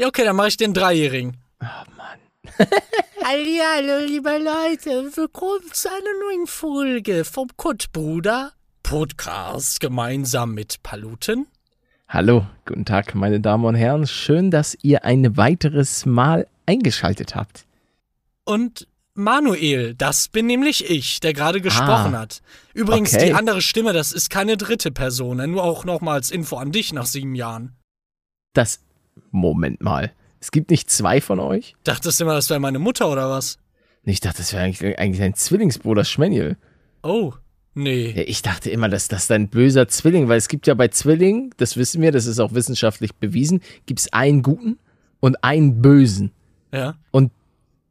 Ja, okay, dann mache ich den Dreijährigen. Oh Mann. Hallo, liebe Leute, willkommen zu einer neuen Folge vom Kottbruder Podcast gemeinsam mit Paluten. Hallo, guten Tag, meine Damen und Herren. Schön, dass ihr ein weiteres Mal eingeschaltet habt. Und Manuel, das bin nämlich ich, der gerade gesprochen Ah, hat. Übrigens, okay. die andere Stimme, das ist keine dritte Person, nur auch noch mal als Info an dich nach sieben Jahren. Das. Moment mal. Es gibt nicht zwei von euch? Dachtest du immer, das wäre meine Mutter oder was? Ich dachte, das wäre eigentlich, eigentlich ein Zwillingsbruder Schmeniel. Oh, nee. Ja, ich dachte immer, dass das dein böser Zwilling, weil es gibt ja bei Zwillingen, das wissen wir, das ist auch wissenschaftlich bewiesen, gibt es einen guten und einen bösen. Ja. Und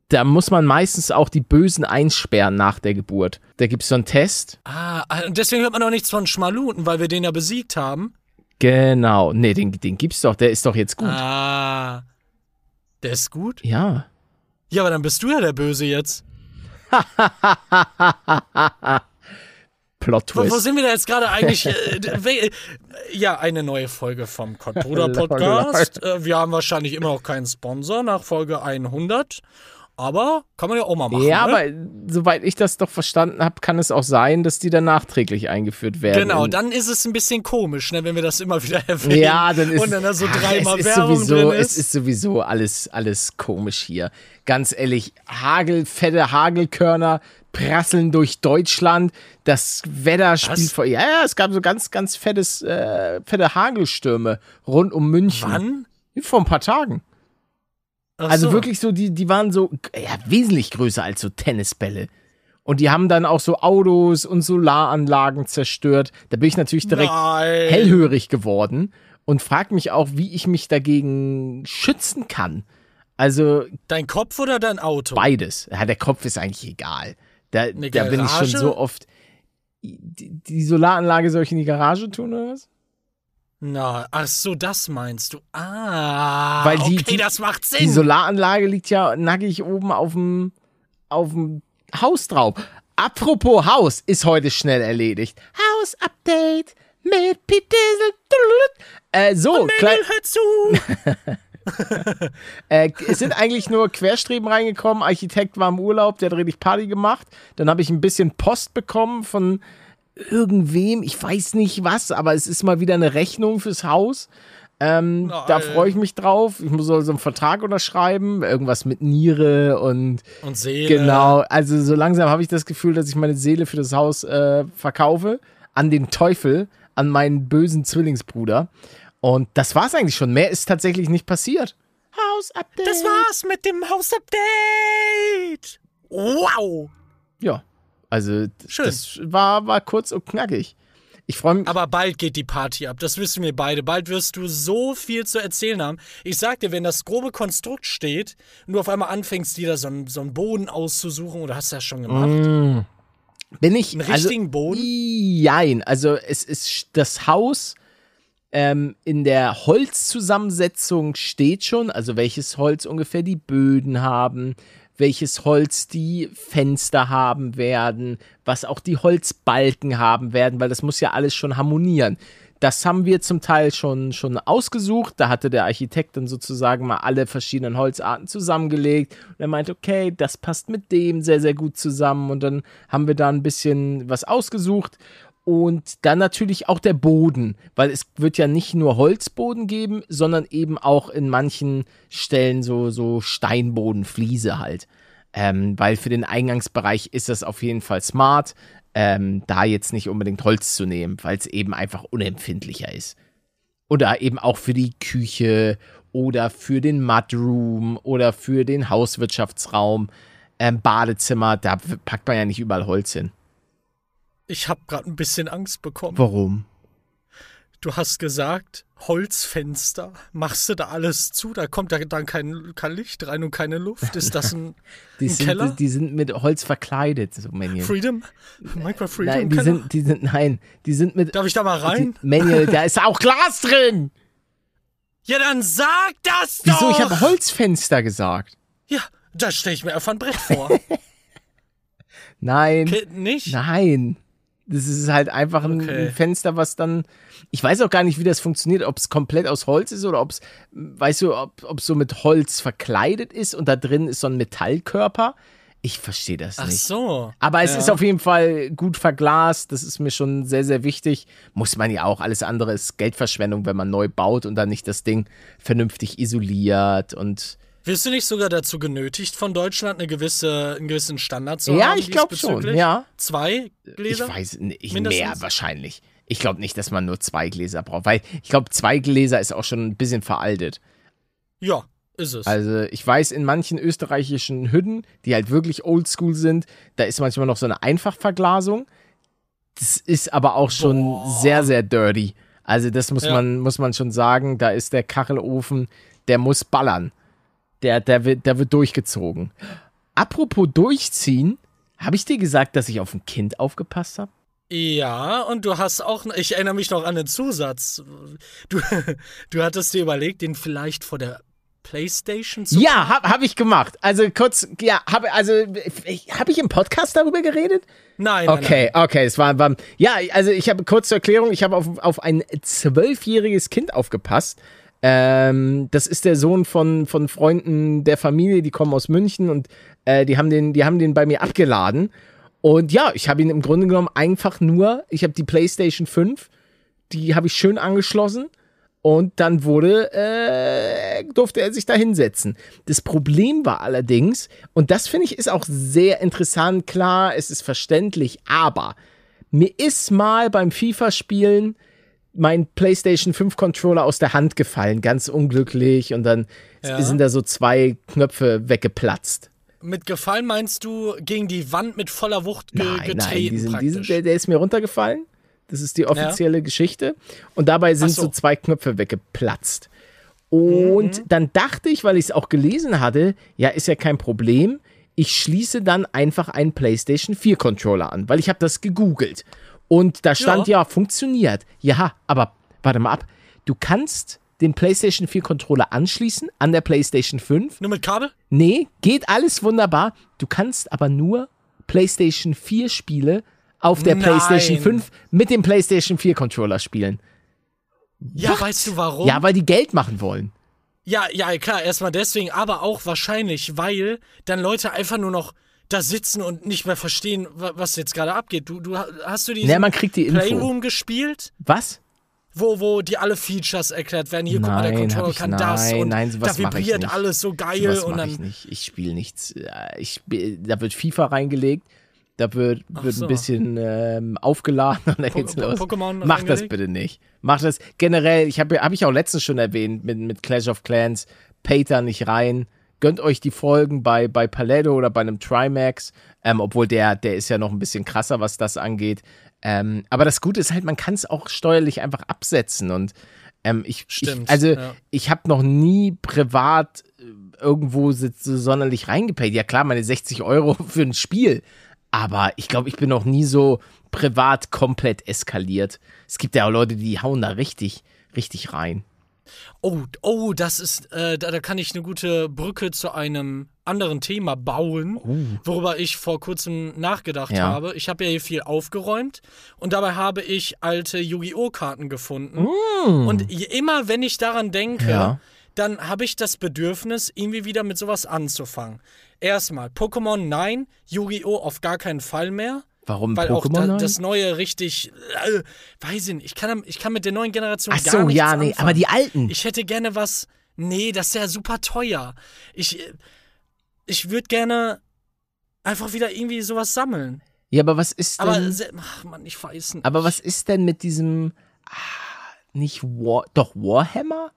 da muss man meistens auch die Bösen einsperren nach der Geburt. Da gibt es so einen Test. Ah, und deswegen hört man auch nichts von Schmaluten, weil wir den ja besiegt haben. Genau. Nee, den, den gibt's doch, der ist doch jetzt gut. Ah. Der ist gut? Ja. Ja, aber dann bist du ja der Böse jetzt. Plot Wo, wo Twist. sind wir da jetzt gerade eigentlich? äh, we- ja, eine neue Folge vom Kottbruder Podcast. Äh, wir haben wahrscheinlich immer noch keinen Sponsor nach Folge 100. Aber kann man ja auch mal machen. Ja, ne? aber soweit ich das doch verstanden habe, kann es auch sein, dass die dann nachträglich eingeführt werden. Genau, dann ist es ein bisschen komisch, ne, wenn wir das immer wieder erwähnen. Ja, dann ist Und dann da so Ach, dreimal es ist Werbung sowieso, drin ist. Es ist sowieso alles, alles komisch hier. Ganz ehrlich, Hagel, fette Hagelkörner prasseln durch Deutschland. Das Wetter spielt vor. Ja, ja, es gab so ganz, ganz fettes, äh, fette Hagelstürme rund um München. Wann? Vor ein paar Tagen. Ach Also so. wirklich so, die, die waren so ja, wesentlich größer als so Tennisbälle. Und die haben dann auch so Autos und Solaranlagen zerstört. Da bin ich natürlich direkt Nein. hellhörig geworden und frage mich auch, wie ich mich dagegen schützen kann. Also Dein Kopf oder dein Auto? beides. Ja, der Kopf ist eigentlich egal. Da, da bin ich schon so oft. Die, die Solaranlage soll ich in die Garage tun oder was? Na, ach so, das meinst du. Ah, Weil die- okay, die- das macht Die Sinn. Solaranlage liegt ja nackig oben auf dem auf dem Haus drauf. Apropos Haus ist heute schnell erledigt. Haus-Update mit Pete Diesel. Äh, so, klein, Mädel, hör zu. äh, es sind eigentlich nur Querstreben reingekommen. Architekt war im Urlaub, der hat richtig Party gemacht. Dann habe ich ein bisschen Post bekommen von irgendwem, ich weiß nicht was, aber es ist mal wieder eine Rechnung fürs Haus. Ähm, da freue ich mich drauf. Ich muss also einen Vertrag unterschreiben, irgendwas mit Niere und Und Seele. Genau, also so langsam habe ich das Gefühl, dass ich meine Seele für das Haus äh, verkaufe an den Teufel, an meinen bösen Zwillingsbruder. Und das war's eigentlich schon. Mehr ist tatsächlich nicht passiert. Hausupdate. Das war's mit dem Hausupdate. Wow. Ja, also Schön. das war, war kurz und knackig. Ich freue mich. Aber bald geht die Party ab, das wissen wir beide. Bald wirst du so viel zu erzählen haben. Ich sag dir, wenn das grobe Konstrukt steht und du auf einmal anfängst, dir da so einen, so einen Boden auszusuchen, oder hast du das schon gemacht? Mm, bin ich. Einen also, richtigen Boden? Jein, also es ist das Haus ähm, in der Holzzusammensetzung steht schon, also welches Holz ungefähr die Böden haben, welches Holz die Fenster haben werden, was auch die Holzbalken haben werden, weil das muss ja alles schon harmonieren. Das haben wir zum Teil schon, schon ausgesucht. Da hatte der Architekt dann sozusagen mal alle verschiedenen Holzarten zusammengelegt. Und er meinte, okay, das passt mit dem sehr, sehr gut zusammen. Und dann haben wir da ein bisschen was ausgesucht. Und dann natürlich auch der Boden, weil es wird ja nicht nur Holzboden geben, sondern eben auch in manchen Stellen so, so Steinboden, Fliese halt. Ähm, weil für den Eingangsbereich ist das auf jeden Fall smart, ähm, da jetzt nicht unbedingt Holz zu nehmen, weil es eben einfach unempfindlicher ist. Oder eben auch für die Küche oder für den Mudroom oder für den Hauswirtschaftsraum, ähm, Badezimmer, da packt man ja nicht überall Holz hin. Ich habe gerade ein bisschen Angst bekommen. Warum? Du hast gesagt, Holzfenster. Machst du da alles zu? Da kommt da dann kein, kein Licht rein und keine Luft. Ist das ein, Die ein sind, Keller? Die, sind mit Holz verkleidet, so Manuel. Freedom? Minecraft Freedom? Nein, die Keller? sind, die sind, nein, die sind mit. Darf ich da mal rein? Die, Manuel, da ist auch Glas drin! Ja, dann sag das doch! Wieso? Ich habe Holzfenster gesagt. Ja, da stelle ich mir einfach ein Brett vor. Nein, Ke- Nicht? nein. Das ist halt einfach ein, Okay. Fenster, was dann. Ich weiß auch gar nicht, wie das funktioniert, ob es komplett aus Holz ist oder ob es, weißt du, ob es so mit Holz verkleidet ist und da drin ist so ein Metallkörper. Ich verstehe das Ach nicht. so. Aber es Ja. ist auf jeden Fall gut verglast. Das ist mir schon sehr, sehr wichtig. Muss man ja auch. Alles andere ist Geldverschwendung, wenn man neu baut und dann nicht das Ding vernünftig isoliert und. Wirst du nicht sogar dazu genötigt, von Deutschland eine gewisse, einen gewissen Standard zu Ja, haben? ich glaub schon, ja. Zwei Gläser? Ich weiß nicht, Mindestens? mehr wahrscheinlich. Ich glaube nicht, dass man nur zwei Gläser braucht, weil ich glaube, zwei Gläser ist auch schon ein bisschen veraltet. Ja, ist es. Also ich weiß, in manchen österreichischen Hütten, die halt wirklich oldschool sind, da ist manchmal noch so eine Einfachverglasung. Das ist aber auch schon sehr, sehr dirty. Also das muss Ja. man, muss man schon sagen. Da ist der Kachelofen, der muss ballern. Der, der, wird, der wird durchgezogen. Apropos durchziehen, habe ich dir gesagt, dass ich auf ein Kind aufgepasst habe? Ja, und du hast auch, ich erinnere mich noch an den Zusatz. Du, du hattest dir überlegt, den vielleicht vor der Playstation zu. Ja, habe hab ich gemacht. Also kurz, ja, habe also habe ich im Podcast darüber geredet? Nein, nein, Okay, okay, es war, war ja, also ich habe kurz zur Erklärung, ich habe auf, auf ein zwölfjähriges Kind aufgepasst. Ähm, das ist der Sohn von, von Freunden der Familie, die kommen aus München und äh, die haben den, die haben den bei mir abgeladen. Und ja, ich habe ihn im Grunde genommen einfach nur, ich habe die PlayStation 5, die habe ich schön angeschlossen und dann wurde, äh, durfte er sich da hinsetzen. Das Problem war allerdings, und das finde ich ist auch sehr interessant, klar, es ist verständlich, aber mir ist mal beim FIFA-Spielen mein PlayStation 5 Controller aus der Hand gefallen, ganz unglücklich, und dann Ja. sind da so zwei Knöpfe weggeplatzt. Mit Gefallen meinst du gegen die Wand mit voller Wucht ge Nein, getreten nein, die sind, die praktisch? sind, der, der ist mir runtergefallen. Das ist die offizielle Geschichte. Und dabei sind so. so. zwei Knöpfe weggeplatzt. Und dann dachte ich, weil ich es auch gelesen hatte, ja, ist ja kein Problem. Ich schließe dann einfach einen PlayStation 4 Controller an, weil ich habe das gegoogelt. Und da stand ja. funktioniert. Ja, aber warte mal ab. Du kannst den PlayStation 4 Controller anschließen an der PlayStation 5 Nur mit Kabel? Nee, geht alles wunderbar. Du kannst aber nur PlayStation 4 Spiele auf der Nein. PlayStation 5 mit dem PlayStation 4 Controller spielen. Ja, What? weißt du warum? Ja, weil die Geld machen wollen. Ja, ja, klar, erstmal deswegen, aber auch wahrscheinlich, weil dann Leute einfach nur noch da sitzen und nicht mehr verstehen, wa- was jetzt gerade abgeht. Du, du hast du diesen Ja, man kriegt die Info. Playroom gespielt, Was? wo, wo die alle Features erklärt werden. Hier, guck mal, der Nein, Controller ich- kann das nein, und nein, sowas da mach ich vibriert nicht. alles so geil Was und dann ich nicht. Ich spiele nichts. Äh, Ich, spiel- da wird FIFA reingelegt. Da wird, wird so. ein bisschen ähm, aufgeladen und dann geht's Po- los. Pokémon Mach das reingelegt? bitte nicht. Mach das generell. Ich habe hab ich auch letztens schon erwähnt mit, mit Clash of Clans. Payt da nicht rein. Gönnt euch die Folgen bei, bei Paletto oder bei einem Trimax. Ähm, obwohl der, der ist ja noch ein bisschen krasser, was das angeht. Ähm, aber das Gute ist halt, man kann es auch steuerlich einfach absetzen. Und ähm, ich, Stimmt, ich, also ja. ich habe noch nie privat äh, irgendwo so so sonderlich reingepayt. Ja klar, meine 60 Euro für ein Spiel. Aber ich glaube, ich bin noch nie so privat komplett eskaliert. Es gibt ja auch Leute, die hauen da richtig, richtig rein. Oh, oh, das ist, äh, da, da kann ich eine gute Brücke zu einem anderen Thema bauen, worüber ich vor kurzem nachgedacht Ja. habe. Ich habe ja hier viel aufgeräumt und dabei habe ich alte Yu-Gi-Oh! Karten gefunden. Und je- immer, wenn ich daran denke, Ja. dann habe ich das Bedürfnis, irgendwie wieder mit sowas anzufangen. Erstmal, Pokémon nein, Yu-Gi-Oh! auf gar keinen Fall mehr. Warum Weil auch Pokémon? da, nein? das neue richtig, äh, weiß ich nicht, ich kann, ich kann mit der neuen Generation Ach gar so, nichts ja, nee, anfangen. aber die alten. Ich hätte gerne was. Nee, das ist ja super teuer. Ich, ich würde gerne einfach wieder irgendwie sowas sammeln. ja, aber was ist denn? Aber, ach man, ich weiß nicht. Aber was ist denn mit diesem ah, nicht War, doch Warhammer?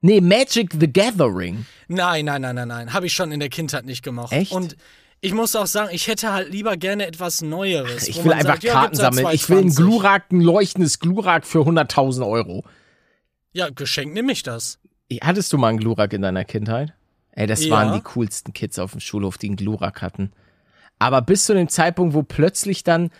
Nee, Magic the Gathering. Nein, nein, nein, nein, nein. Habe ich schon in der Kindheit nicht gemacht. Echt? Und ich muss auch sagen, ich hätte halt lieber gerne etwas Neueres. Ich will einfach sagt, ja, Karten seit sammeln. Ich will ein 2,20. Glurak, ein leuchtendes Glurak für 100.000 Euro. Ja, geschenkt nehme ich das. Hattest du mal einen Glurak in deiner Kindheit? Ey, das Ja. waren die coolsten Kids auf dem Schulhof, die einen Glurak hatten. Aber bis zu dem Zeitpunkt, wo plötzlich dann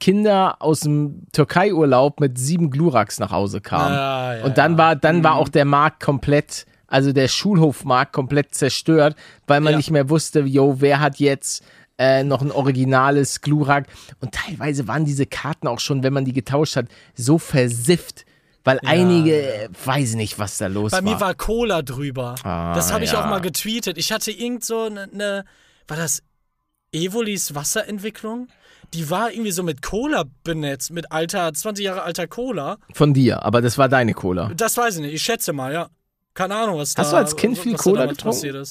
Kinder aus dem Türkei-Urlaub mit sieben Gluraks nach Hause kamen. Ja, ja, Und dann ja. war, dann war auch der Markt komplett, also der Schulhofmarkt komplett zerstört, weil man Ja. nicht mehr wusste, yo, wer hat jetzt äh, noch ein originales Glurak. Und teilweise waren diese Karten auch schon, wenn man die getauscht hat, so versifft. Weil einige, äh, weiß ich nicht, was da los Bei war. mir war Cola drüber. Ah, das habe ich ja. auch mal getweetet. Ich hatte irgend so eine, ne, war das Evolis Wasserentwicklung? Die war irgendwie so mit Cola benetzt, mit alter, 20 Jahre alter Cola. Von dir, aber das war deine Cola. Das weiß ich nicht, ich schätze mal, ja. Keine Ahnung, was da Hast du als Kind viel Cola getrunken?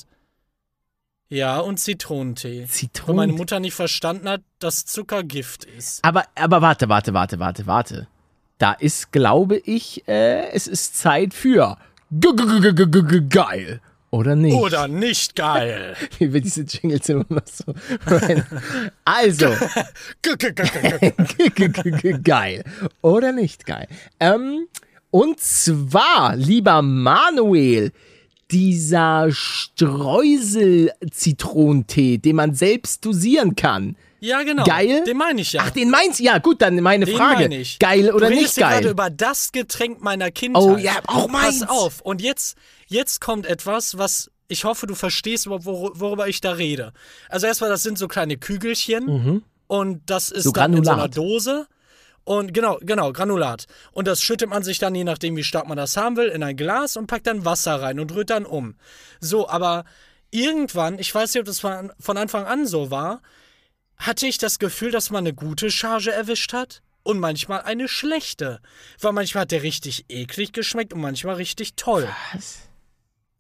Ja, und Zitronentee. Weil Zitronen. meine Mutter nicht verstanden hat, dass Zucker Gift ist. Aber, aber warte, warte, warte, warte, warte. Da ist, glaube ich, äh, es ist Zeit für geil. Oder nicht? Oder nicht geil. Wie wir diese Jingles immer so. Also, geil. Oder nicht geil. Ähm, und zwar, lieber Manuel, dieser Streusel-Zitronentee, den man selbst dosieren kann. Ja, genau. Geil? Den meine ich ja. Ach, den meinst du? Ja, gut, dann meine Den Frage. meine ich. Geil oder du nicht redest hier gerade geil? über das Getränk meiner Kindheit. Oh ja, auch meins. Pass auf. Und jetzt, jetzt kommt etwas, was ich hoffe, du verstehst, wor worüber ich da rede. Also erstmal, das sind so kleine Kügelchen und das ist Mhm. So dann in so einer. Dose. Und genau, genau, Granulat. Und das schüttet man sich dann, je nachdem, wie stark man das haben will, in ein Glas und packt dann Wasser rein und rührt dann um. So, aber irgendwann, ich weiß nicht, ob das von von Anfang an so war, hatte ich das Gefühl, dass man eine gute Charge erwischt hat und manchmal eine schlechte. Weil manchmal hat der richtig eklig geschmeckt und manchmal richtig toll. Was?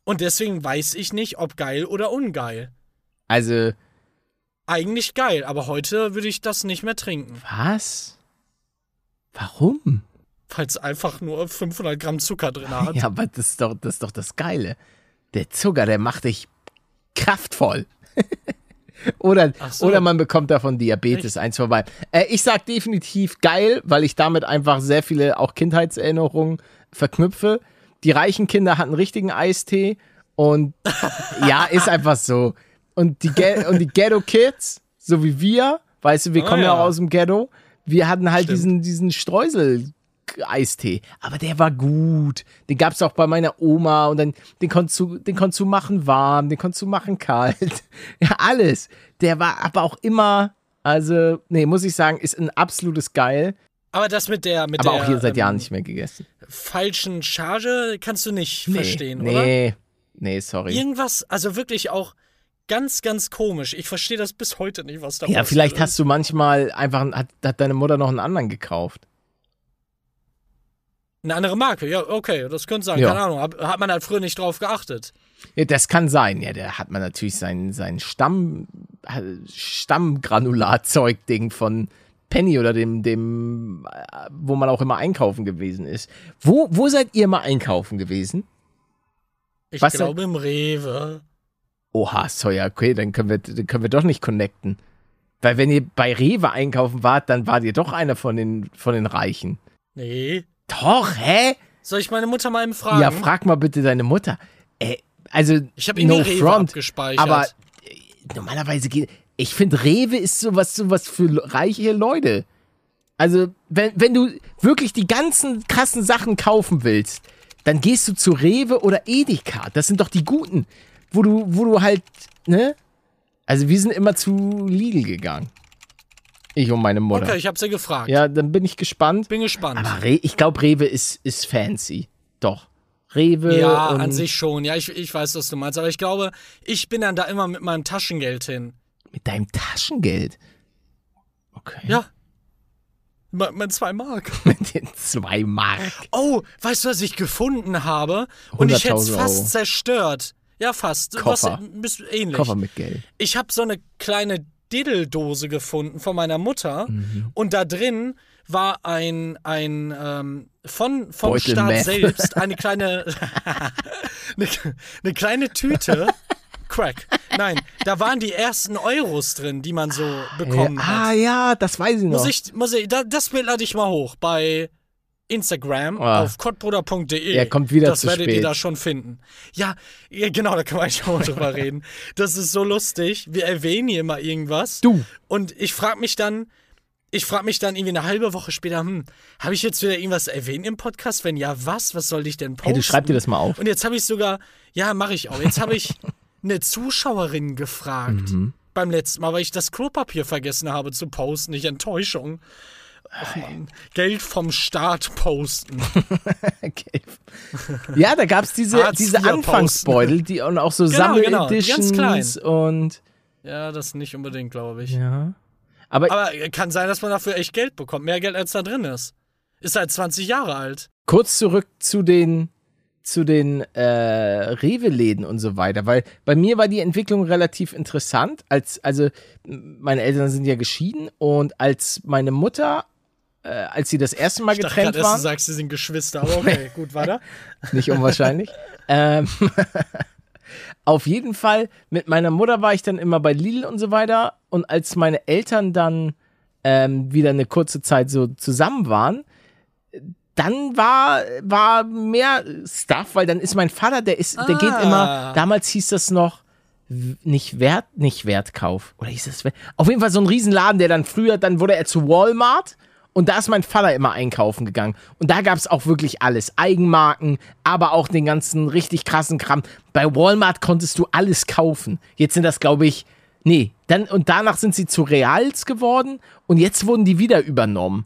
Und deswegen weiß ich nicht, ob geil oder ungeil. Also, Eigentlich geil, aber heute würde ich das nicht mehr trinken, was? Warum? weil es einfach nur 500 Gramm Zucker drin hat. Ja, aber das ist doch das, ist doch das Geile. Der Zucker, der macht dich kraftvoll. oder, so. oder man bekommt davon Diabetes eins vorbei. Äh, ich sag definitiv geil, weil ich damit einfach sehr viele auch Kindheitserinnerungen verknüpfe. Die reichen Kinder hatten richtigen Eistee und ja, ist einfach so. Und die, Ge und die Ghetto Kids, so wie wir, weißt du, wir Ah, kommen ja. ja. aus dem Ghetto, wir hatten halt Stimmt. diesen, diesen Streusel. Eistee, aber der war gut. Den gab es auch bei meiner Oma und dann den konntest du, den konntest du machen warm, den konntest du machen kalt. Ja, alles. Der war aber auch immer, also, nee, muss ich sagen, ist ein absolutes Geil. Aber das mit der, mit Aber der auch hier seit ähm, Jahren nicht mehr gegessen. falschen Charge kannst du nicht verstehen, nee, oder? Nee, nee, sorry. Irgendwas, also wirklich auch ganz, ganz komisch. Ich verstehe das bis heute nicht, was da Ja, vielleicht ist. hast du manchmal einfach, hat, hat deine Mutter noch einen anderen gekauft. Eine andere Marke, ja, okay, das könnte sein. Ja. Keine Ahnung, hab- hat man halt früher nicht drauf geachtet. Ja, das kann sein. Ja, da hat man natürlich sein, sein Stamm, äh, Stammgranulatzeug-Ding von Penny oder dem, dem, äh, wo man auch immer einkaufen gewesen ist. Wo, wo seid ihr mal einkaufen gewesen? Ich Was glaube im Rewe. Oha, so ja, okay, dann können wir, dann können wir doch nicht connecten. Weil wenn ihr bei Rewe einkaufen wart, dann wart ihr doch einer von den, von den Reichen. Nee. Doch, hä? Soll ich meine Mutter mal eben fragen? Ja, frag mal bitte deine Mutter. Äh, also, ich habe no Rewe front, abgespeichert. aber äh, normalerweise geht. Ich finde, Rewe ist sowas, sowas für reiche Leute. Also, wenn, wenn du wirklich die ganzen krassen Sachen kaufen willst, dann gehst du zu Rewe oder Edeka. Das sind doch die guten, wo du, wo du halt, ne? Also, wir sind immer zu Lidl gegangen. Ich und meine Mutter. okay, ich habe sie gefragt. Ja, dann bin ich gespannt. Bin gespannt. Aber Re ich glaube, Rewe ist, ist fancy. Doch. Rewe ja, an sich schon. Ja, ich, ich weiß, was du meinst. Aber ich glaube, ich bin dann da immer mit meinem Taschengeld hin. mit deinem Taschengeld. Okay. Ja. Mein, mein zwei Mark. Mit den zwei Mark. Oh, weißt du, was ich gefunden habe? Und ich hätte es 100.000 fast Euro. zerstört. Ja, fast. Koffer. Was, ähnlich. Koffer mit Geld. Ich habe so eine kleine Diddeldose gefunden von meiner Mutter Mhm. und da drin war ein, ein ähm, von, vom Beutel Staat Meth. selbst eine kleine, eine, eine kleine Tüte Crack. Nein, da waren die ersten Euros drin, die man so bekommen ah, hat. ja, das weiß ich noch. Muss ich, muss ich, da, das Bild lade ich mal hoch bei Instagram Ah. auf kottbruder.de. Er kommt wieder das zu werdet ihr spät. da schon finden. Ja, ja, genau, da können wir eigentlich auch mal drüber reden. Das ist so lustig. Wir erwähnen hier immer irgendwas. Du. Und ich frage mich dann, ich frage mich dann irgendwie eine halbe Woche später, hm, habe ich jetzt wieder irgendwas erwähnt im Podcast? Wenn ja, was? Was soll ich denn posten? hey, du schreib dir das mal auf. Und jetzt habe ich sogar, ja, mache ich auch. Jetzt habe ich eine Zuschauerin gefragt, Mhm. beim letzten Mal, weil ich das Klopapier vergessen habe zu posten. Ich Enttäuschung. Ach man, Geld vom Staat posten. Ja, da gab es diese, Hartz diese Anfangsbeutel, die und auch so Genau, genau, ganz Sammel-Editions und Ja, das nicht unbedingt, glaube ich. ja. Aber, Aber kann sein, dass man dafür echt Geld bekommt. Mehr Geld, als da drin ist. Ist halt 20 Jahre alt. kurz zurück zu den zu den äh, Rewe-Läden und so weiter, weil bei mir war die Entwicklung relativ interessant. Als also meine Eltern sind ja geschieden und als meine Mutter, äh, als sie das erste Mal getrennt waren, du sagst, sie sind Geschwister. Aber okay, gut, weiter. nicht unwahrscheinlich. ähm, auf jeden Fall, mit meiner Mutter war ich dann immer bei Lidl und so weiter. Und als meine Eltern dann ähm, wieder eine kurze Zeit so zusammen waren, dann war, war mehr Stuff, weil dann ist mein Vater, der ist, der geht Ah. immer, damals hieß das noch, nicht Wert, nicht Wertkauf. Oder hieß das Wert? Auf jeden Fall so ein Riesenladen, der dann früher, dann wurde er zu Walmart und da ist mein Vater immer einkaufen gegangen. Und da gab es auch wirklich alles. Eigenmarken, aber auch den ganzen richtig krassen Kram. Bei Walmart konntest du alles kaufen. Jetzt sind das, glaube ich, nee. Dann, und danach sind sie zu Reals geworden und jetzt wurden die wieder übernommen.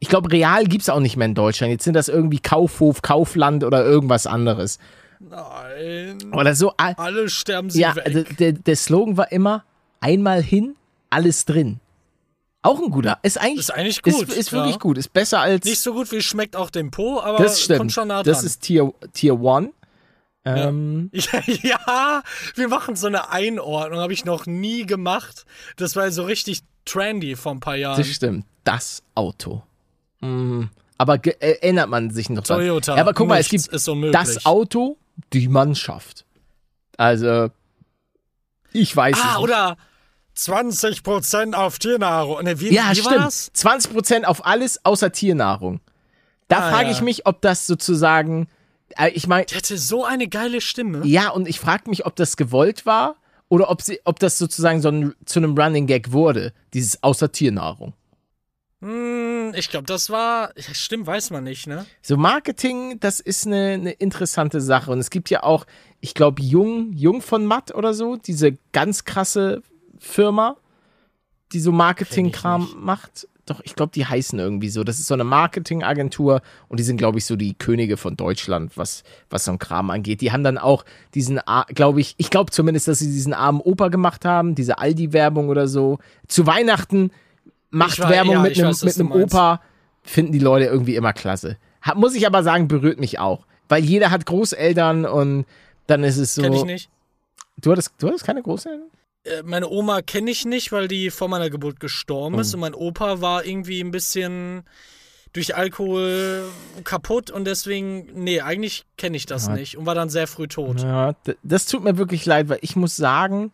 Ich glaube, Real gibt es auch nicht mehr in Deutschland. Jetzt sind das irgendwie Kaufhof, Kaufland oder irgendwas anderes. Nein. Oder so. ah, Alle sterben sie Ja, weg. also der, der Slogan war immer: einmal hin, alles drin. Auch ein guter. Ist eigentlich, Ist eigentlich gut, Ist, ist ja. wirklich gut. Ist besser als. Nicht so gut wie schmeckt auch dem Po, aber das stimmt. kommt schon nah dran. das ist Tier, Tier One. Ähm, Ja, ja, wir machen so eine Einordnung, habe ich noch nie gemacht. Das war so richtig trendy vor ein paar Jahren. Das stimmt. Das Auto. Mm, aber ge- erinnert man sich noch dran. Toyota. Ja, aber guck mal, es gibt das Auto, die Mannschaft. Also, ich weiß es Ah, nicht. oder 20% auf Tiernahrung. Ne, wie, Ja, wie stimmt. das? 20% auf alles außer Tiernahrung. Da Ah, frage ja. ich mich, ob das sozusagen. Äh, ich meine, Der hatte so eine geile Stimme. ja, und ich frage mich, ob das gewollt war oder ob, sie, ob das sozusagen so ein, zu einem Running Gag wurde. Dieses außer Tiernahrung. Hm, ich glaube, das war. Stimmt, weiß man nicht, ne? So Marketing, das ist eine, eine interessante Sache. Und es gibt ja auch, ich glaube, Jung, Jung von Matt oder so, diese ganz krasse Firma, die so Marketingkram macht. Doch, ich glaube, die heißen irgendwie so. Das ist so eine Marketingagentur und die sind, glaube ich, so die Könige von Deutschland, was, was so ein Kram angeht. Die haben dann auch diesen, glaube ich, ich glaube zumindest, dass sie diesen armen Opa gemacht haben, diese Aldi-Werbung oder so. Zu Weihnachten macht wei- Werbung ja, mit einem weiß, mit einem. Opa, finden die Leute irgendwie immer klasse. Ha, muss ich aber sagen, berührt mich auch. Weil jeder hat Großeltern und dann ist es so. Kenn ich nicht. Du hattest, du hattest keine Großeltern? Äh, Meine Oma kenne ich nicht, weil die vor meiner Geburt gestorben Oh. ist. Und mein Opa war irgendwie ein bisschen durch Alkohol kaputt und deswegen, nee, eigentlich kenne ich das Ja. nicht und war dann sehr früh tot. Ja, das tut mir wirklich leid, weil ich muss sagen,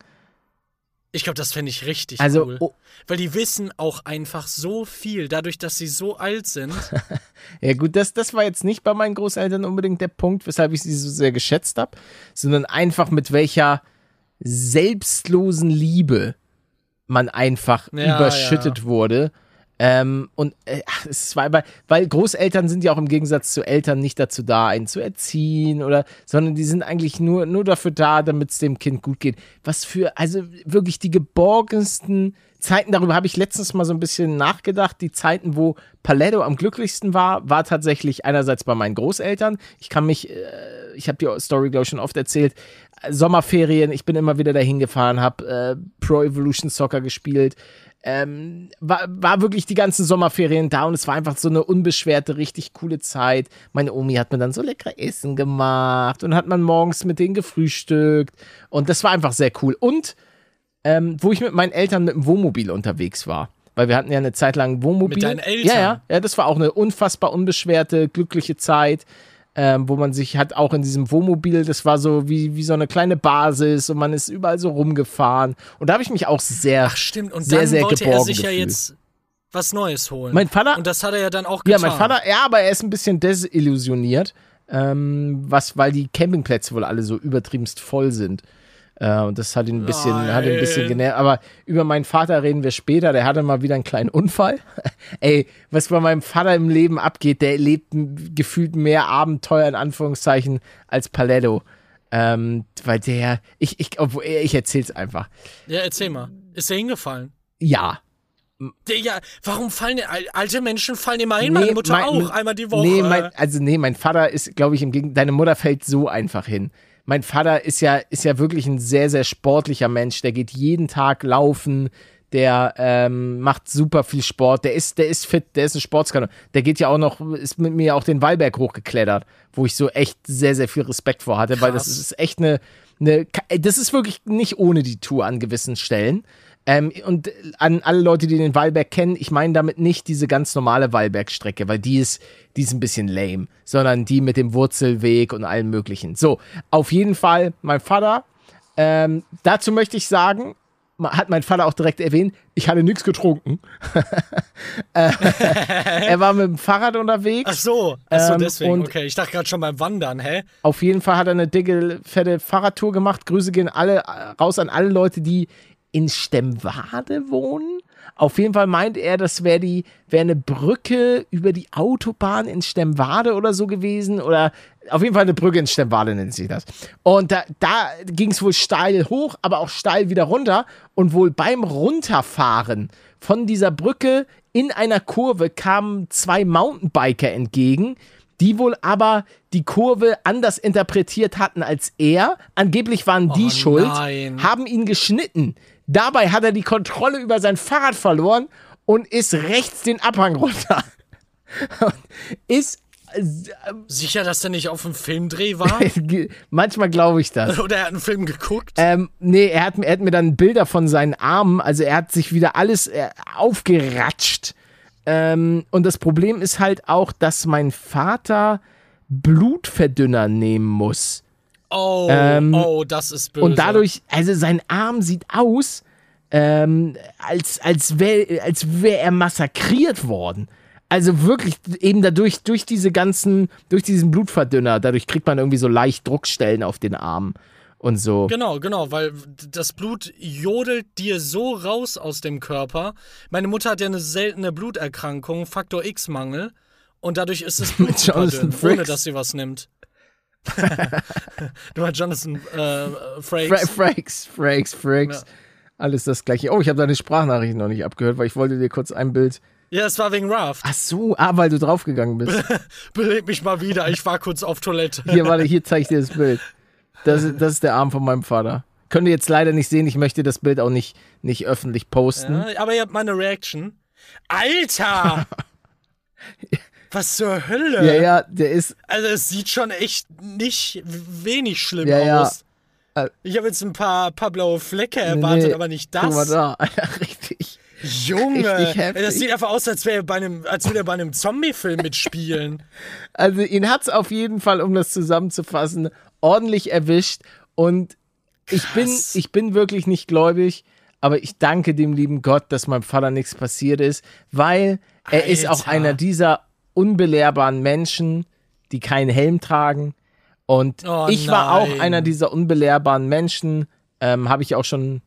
Ich glaube, das fände ich richtig also cool. oh, Weil die wissen auch einfach so viel, dadurch, dass sie so alt sind. Ja, gut, das, das war jetzt nicht bei meinen Großeltern unbedingt der Punkt, weshalb ich sie so sehr geschätzt habe, sondern einfach mit welcher selbstlosen Liebe man einfach Ja, überschüttet wurde. Ähm, und äh, es war weil, weil Großeltern sind ja auch im Gegensatz zu Eltern nicht dazu da, einen zu erziehen oder, sondern die sind eigentlich nur, nur dafür da, damit es dem Kind gut geht. Was für, also wirklich die geborgensten Zeiten, darüber habe ich letztens mal so ein bisschen nachgedacht. Die Zeiten, wo Paletto am glücklichsten war, war tatsächlich einerseits bei meinen Großeltern. Ich kann mich, äh, ich habe die Story, glaube ich, schon oft erzählt. Sommerferien, ich bin immer wieder dahin gefahren, habe äh, Pro Evolution Soccer gespielt. Ähm, war, war wirklich die ganzen Sommerferien da und es war einfach so eine unbeschwerte, richtig coole Zeit. Meine Omi hat mir dann so lecker Essen gemacht und hat man morgens mit denen gefrühstückt und das war einfach sehr cool. Und ähm, wo ich mit meinen Eltern mit dem Wohnmobil unterwegs war. Weil wir hatten ja eine Zeit lang Wohnmobil. Mit deinen Eltern? Ja, ja, ja, das war auch eine unfassbar unbeschwerte, glückliche Zeit, ähm, wo man sich hat auch in diesem Wohnmobil, das war so wie, wie so eine kleine Basis und man ist überall so rumgefahren. Und da habe ich mich auch sehr. Ach stimmt, und Sehr, dann sehr wollte er sich ja jetzt was Neues holen. Mein Vater- Und das hat er ja dann auch Ja, getan. mein Vater, ja, aber er ist ein bisschen desillusioniert, ähm, was, weil die Campingplätze wohl alle so übertriebenst voll sind. Äh, und das hat ihn ein bisschen, hat ihn ein bisschen Nein. genervt. Aber über meinen Vater reden wir später. Der hatte mal wieder einen kleinen Unfall. Ey, was bei meinem Vater im Leben abgeht, der lebt gefühlt mehr Abenteuer in Anführungszeichen als Paletto. Ähm, weil der, ich, ich, obwohl, ich erzähl's einfach. Ja, erzähl mal. Ist der hingefallen? Ja. Der, ja, warum fallen al- alte Menschen fallen immer hin? Meine Nee, Mutter mein- auch, einmal die Woche. Nee, mein, also nee, mein Vater ist, glaube ich, im Gegenteil, deine Mutter fällt so einfach hin. Mein Vater ist ja, ist ja wirklich ein sehr, sehr sportlicher Mensch. Der geht jeden Tag laufen, der ähm, macht super viel Sport, der ist, der ist fit, der ist ein Sportskanon. Der geht ja auch noch, ist mit mir auch den Wallberg hochgeklettert, wo ich so echt sehr, sehr viel Respekt vor hatte, weil das Krass. ist echt eine, eine, das ist wirklich nicht ohne die Tour an gewissen Stellen. Ähm, und an alle Leute, die den Wallberg kennen, ich meine damit nicht diese ganz normale Wallbergstrecke, weil die ist, die ist ein bisschen lame, sondern die mit dem Wurzelweg und allem möglichen. So, auf jeden Fall, mein Vater, ähm, dazu möchte ich sagen, hat mein Vater auch direkt erwähnt, ich hatte nichts getrunken. Äh, er war mit dem Fahrrad unterwegs. Ach so, ach so Ähm, deswegen. und- Okay, ich dachte gerade schon beim Wandern, hä? Auf jeden Fall hat er eine dicke, fette Fahrradtour gemacht. Grüße gehen alle äh, raus an alle Leute, die in Stemwade wohnen. Auf jeden Fall meint er, das wäre die wäre eine Brücke über die Autobahn in Stemwade oder so gewesen oder auf jeden Fall eine Brücke in Stemwade nennt sich das. Und da, da ging es wohl steil hoch, aber auch steil wieder runter und wohl beim Runterfahren von dieser Brücke in einer Kurve kamen zwei Mountainbiker entgegen, die wohl aber die Kurve anders interpretiert hatten als er. Angeblich waren die Oh schuld, haben ihn geschnitten. Dabei hat er die Kontrolle über sein Fahrrad verloren und ist rechts den Abhang runter. Ist Sicher, dass der nicht auf einem Filmdreh war? manchmal glaube ich das. Oder er hat einen Film geguckt? Ähm, nee, er hat, er hat mir dann Bilder von seinen Armen, also er hat sich wieder alles äh, aufgeratscht. Ähm, und das Problem ist halt auch, dass mein Vater Blutverdünner nehmen muss. Oh, ähm, oh, das ist böse. Und dadurch, also sein Arm sieht aus, ähm, als, als wäre als wär er massakriert worden. Also wirklich eben dadurch, durch diese ganzen, durch diesen Blutverdünner, dadurch kriegt man irgendwie so leicht Druckstellen auf den Arm und so. Genau, genau, weil das Blut jodelt dir so raus aus dem Körper. Meine Mutter hat ja eine seltene Bluterkrankung, Faktor X-Mangel. Und dadurch ist das Blut ohne dass sie was nimmt. Du meinst Jonathan äh, Frakes. Fra Frakes, Frakes, Frakes. Ja. Alles das gleiche. Oh, ich habe deine Sprachnachricht noch nicht abgehört, weil ich wollte dir kurz ein Bild. ja, es war wegen Raft. Ach so, ah, weil du draufgegangen bist. Beleb mich mal wieder, ich war kurz auf Toilette. Hier, warte, hier zeige ich dir das Bild. Das, ist- das ist der Arm von meinem Vater. Könnt ihr jetzt leider nicht sehen, ich möchte das Bild auch nicht, nicht öffentlich posten. Ja, aber ihr habt meine Reaction. Alter! Was zur Hölle? Ja, ja, der ist. Also es sieht schon echt nicht wenig schlimm Ja, ja. aus. Äh, Ich habe jetzt ein paar, paar blaue Flecke erwartet, aber nicht Guck mal das. da, Alter, richtig. Junge, Richtig das sieht einfach aus, als wäre bei einem, als würde er bei einem Zombie-Film mitspielen. Also ihn hat's auf jeden Fall, um das zusammenzufassen, ordentlich erwischt. Und ich bin, ich bin wirklich nicht gläubig, aber ich danke dem lieben Gott, dass meinem Vater nichts passiert ist, weil er ist auch Alter. einer dieser unbelehrbaren Menschen, die keinen Helm tragen. Und Oh ich war auch einer dieser unbelehrbaren Menschen, ähm, habe ich auch schon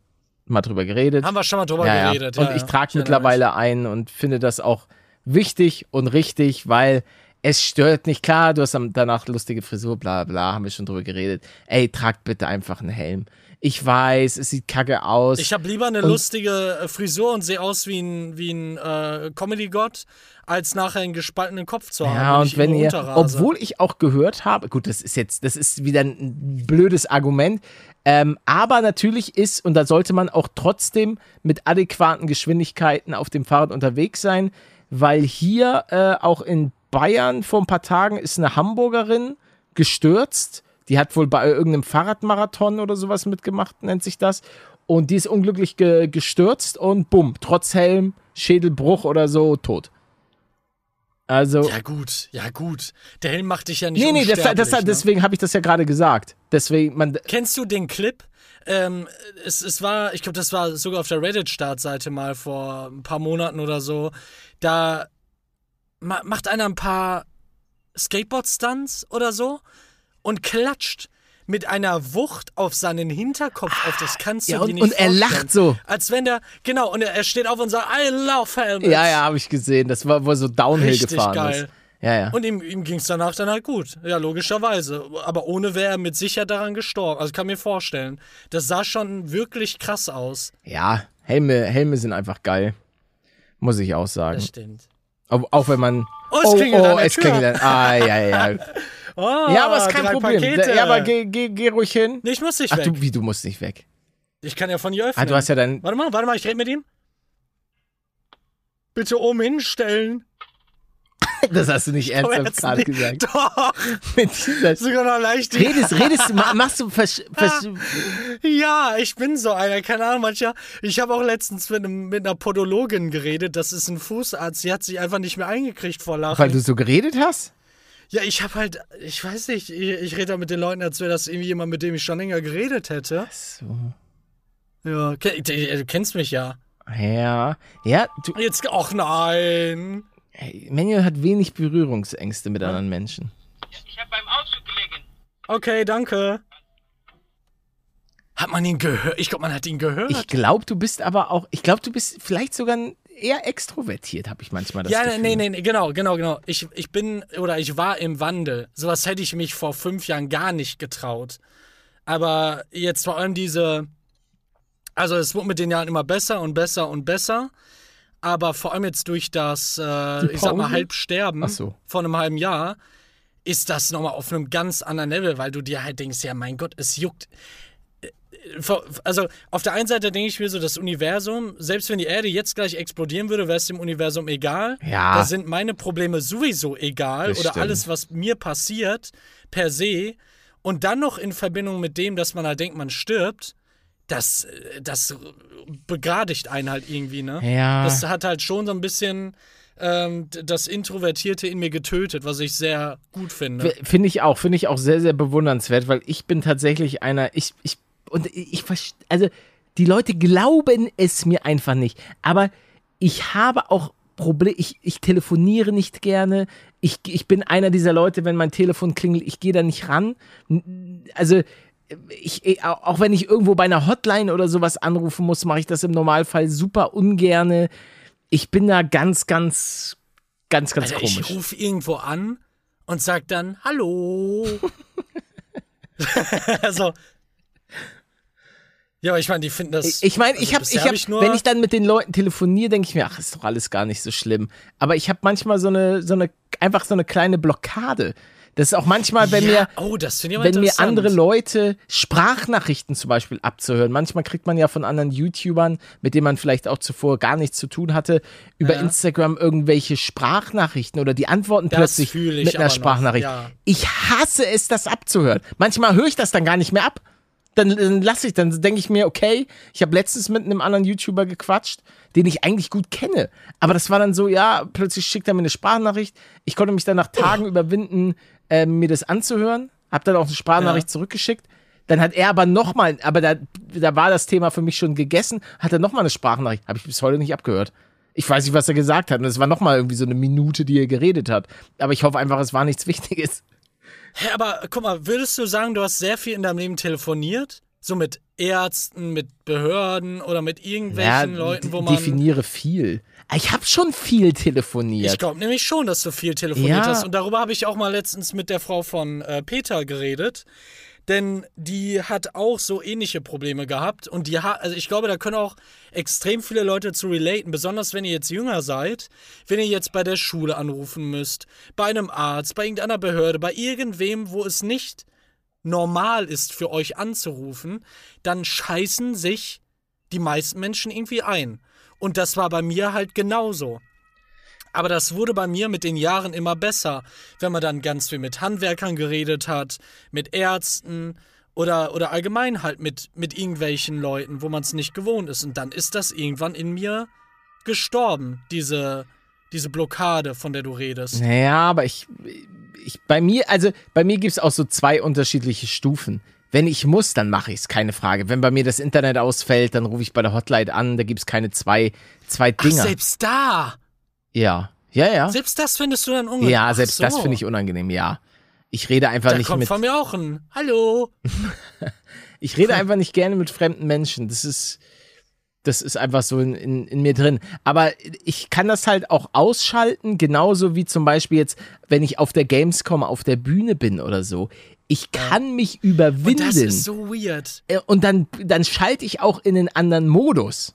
mal drüber geredet. Haben wir schon mal drüber Ja, ja. geredet. Und ja, ich ja. trage erinnere mittlerweile ein und finde das auch wichtig und richtig, weil es stört nicht. Klar, du hast danach lustige Frisur, bla bla, haben wir schon drüber geredet. Ey, tragt bitte einfach einen Helm. Ich weiß, es sieht kacke aus. Ich habe lieber eine lustige äh, Frisur und sehe aus wie ein, wie ein äh, Comedy-Gott, als nachher einen gespaltenen Kopf zu haben. ja, und wenn ihr, obwohl ich auch gehört habe, gut, das ist jetzt, das ist wieder ein blödes Argument, ähm, aber natürlich ist, und da sollte man auch trotzdem mit adäquaten Geschwindigkeiten auf dem Fahrrad unterwegs sein, weil hier äh, auch in Bayern vor ein paar Tagen ist eine Hamburgerin gestürzt. Die hat wohl bei irgendeinem Fahrradmarathon oder sowas mitgemacht, nennt sich das. Und die ist unglücklich ge gestürzt und bumm, trotz Helm, Schädelbruch oder so, tot. Also, Ja, gut, ja, gut. Der Helm macht dich ja nicht Nee, nee, das, das, ne? deswegen habe ich das ja gerade gesagt. Deswegen, man, Kennst du den Clip? Ähm, es, es war, ich glaube, das war sogar auf der Reddit-Startseite mal vor ein paar Monaten oder so. Da ma macht einer ein paar Skateboard-Stunts oder so und klatscht mit einer Wucht auf seinen Hinterkopf auf. Das kannst du Ja, dir und- nicht und er vorstellen. lacht so. Als wenn der, genau, und er, er steht auf und sagt, I love helmets. ja, ja, habe ich gesehen. Das war, wo er so Downhill Richtig gefahren geil. ist. Ja, ja. Und ihm, ihm ging es danach dann halt gut. Ja, logischerweise. Aber ohne wäre er mit Sicherheit daran gestorben. Also ich kann mir vorstellen. Das sah schon wirklich krass aus. Ja, Helme, Helme sind einfach geil. Muss ich auch sagen. Das stimmt. Auch, auch wenn man. Oh, es klingelt an der es Tür. klingelt an. Ah, ja, ja. Oh, ja, aber ist kein Problem. Pakete. Ja, aber geh, geh, geh ruhig hin. Ich muss nicht Ach, weg. du, wie, du musst nicht weg. Ich kann ja von hier öffnen. Ah, du hast ja dein. Warte mal, warte mal, ich rede mit ihm. Bitte oben hinstellen. Das hast du nicht ernsthaft gerade gesagt. Doch. Mit dieser Sogar noch leicht. redest, redest, ma- machst du, vers, vers, Ja, ich bin so einer. Keine Ahnung, mancher. Ich habe auch letztens mit, einem, mit einer Podologin geredet. Das ist ein Fußarzt. Sie hat sich einfach nicht mehr eingekriegt vor Lachen. weil du so geredet hast? Ja, ich habe halt, ich weiß nicht, ich, ich rede da mit den Leuten, als wäre das irgendwie jemand, mit dem ich schon länger geredet hätte. So. Ja, ke- du kennst mich ja. Ja. Ja, du, Jetzt, ach nein. Hey, Manuel hat wenig Berührungsängste mit anderen Menschen. Ich habe beim Auszug gelegen. Okay, danke. Hat man ihn gehört? Ich glaube, man hat ihn gehört. Ich glaube, du bist aber auch, ich glaube, du bist vielleicht sogar eher extrovertiert, habe ich manchmal das ja, Gefühl. nee, nee, nee, genau, genau, genau. Ich, ich bin oder ich war im Wandel. Sowas hätte ich mich vor fünf Jahren gar nicht getraut. Aber jetzt vor allem diese. Also, es wurde mit den Jahren immer besser und besser und besser. Aber vor allem jetzt durch das, äh, ich sag mal? Halbsterben so. von einem halben Jahr, ist das nochmal auf einem ganz anderen Level, weil du dir halt denkst, ja, mein Gott, es juckt. Also auf der einen Seite denke ich mir so, das Universum, selbst wenn die Erde jetzt gleich explodieren würde, wäre es dem Universum egal. Ja. Da sind meine Probleme sowieso egal Das oder stimmt. alles, was mir passiert, per se. Und dann noch in Verbindung mit dem, dass man halt denkt, man stirbt, das, das begradigt einen halt irgendwie, ne? Ja. Das hat halt schon so ein bisschen ähm, das Introvertierte in mir getötet, was ich sehr gut finde. Finde ich auch, finde ich auch sehr, sehr bewundernswert, weil ich bin tatsächlich einer, ich, ich, und ich, verst- also die Leute glauben es mir einfach nicht, aber ich habe auch Probleme, ich, ich telefoniere nicht gerne, ich, ich bin einer dieser Leute, wenn mein Telefon klingelt, ich gehe da nicht ran, also ich, ich- auch wenn ich irgendwo bei einer Hotline oder sowas anrufen muss, mache ich das im Normalfall super ungerne. Ich bin da ganz, ganz, ganz, ganz ich komisch. rufe irgendwo an und sag dann Hallo. also. Ja, aber ich meine, die finden das. Ich- Ich meine, also ich habe, bisher ich hab, wenn ich dann mit den Leuten telefoniere, denke ich mir, ach, ist doch alles gar nicht so schlimm. Aber ich habe manchmal so eine, so eine, einfach so eine kleine Blockade. Das ist auch manchmal, wenn ja, mir, oh, wenn mir andere Leute Sprachnachrichten zum Beispiel abzuhören. Manchmal kriegt man ja von anderen YouTubern, mit denen man vielleicht auch zuvor gar nichts zu tun hatte, über Ja. Instagram irgendwelche Sprachnachrichten oder die antworten Das plötzlich mit einer Sprachnachricht. ja. Ich hasse es, das abzuhören. Manchmal höre ich das dann gar nicht mehr ab. Dann, dann lasse ich, dann denke ich mir, okay, ich habe letztens mit einem anderen YouTuber gequatscht, den ich eigentlich gut kenne. Aber das war dann so, ja, plötzlich schickt er mir eine Sprachnachricht. Ich konnte mich dann nach Tagen überwinden, äh, mir das anzuhören. Hab dann auch eine Sprachnachricht Ja. zurückgeschickt. Dann hat er aber nochmal, aber da, da war das Thema für mich schon gegessen, hat er nochmal eine Sprachnachricht. Habe ich bis heute nicht abgehört. Ich weiß nicht, was er gesagt hat. Und es war nochmal irgendwie so eine Minute, die er geredet hat. Aber ich hoffe einfach, es war nichts Wichtiges. Hä, aber guck mal, würdest du sagen, du hast sehr viel in deinem Leben telefoniert? So mit Ärzten, mit Behörden oder mit irgendwelchen Leuten, wo man. definiere viel. Ich habe schon viel telefoniert. Ich glaube nämlich schon, dass du viel telefoniert Ja. hast. Und darüber habe ich auch mal letztens mit der Frau von äh, Peter geredet. Denn die hat auch so ähnliche Probleme gehabt. Und die hat, also ich glaube, da können auch extrem viele Leute zu relaten. Besonders wenn ihr jetzt jünger seid. Wenn ihr jetzt bei der Schule anrufen müsst, bei einem Arzt, bei irgendeiner Behörde, bei irgendwem, wo es nicht normal ist für euch anzurufen, dann scheißen sich die meisten Menschen irgendwie ein. Und das war bei mir halt genauso. Aber das wurde bei mir mit den Jahren immer besser, wenn man dann ganz viel mit Handwerkern geredet hat, mit Ärzten oder, oder allgemein halt mit, mit irgendwelchen Leuten, wo man es nicht gewohnt ist. Und dann ist das irgendwann in mir gestorben, diese, diese Blockade, von der du redest. Naja, aber ich, ich bei mir, also bei mir gibt es auch so zwei unterschiedliche Stufen. Wenn ich muss, dann mache ich es, keine Frage. Wenn bei mir das Internet ausfällt, dann rufe ich bei der Hotline an, da gibt es keine zwei, zwei Ach, Dinger. selbst da! Ja. Ja, ja. Selbst das findest du dann unangenehm. ja, selbst so. das finde ich unangenehm, ja. Ich rede einfach Da nicht kommt mit. von mir auch ein Hallo. Ich rede einfach nicht gerne mit fremden Menschen. Das ist. Das ist einfach so in, in, in mir drin. Aber ich kann das halt auch ausschalten, genauso wie zum Beispiel jetzt, wenn ich auf der Gamescom auf der Bühne bin oder so. Ich kann mich überwinden. Und das ist so weird. Äh, und dann, dann schalte ich auch in den anderen Modus.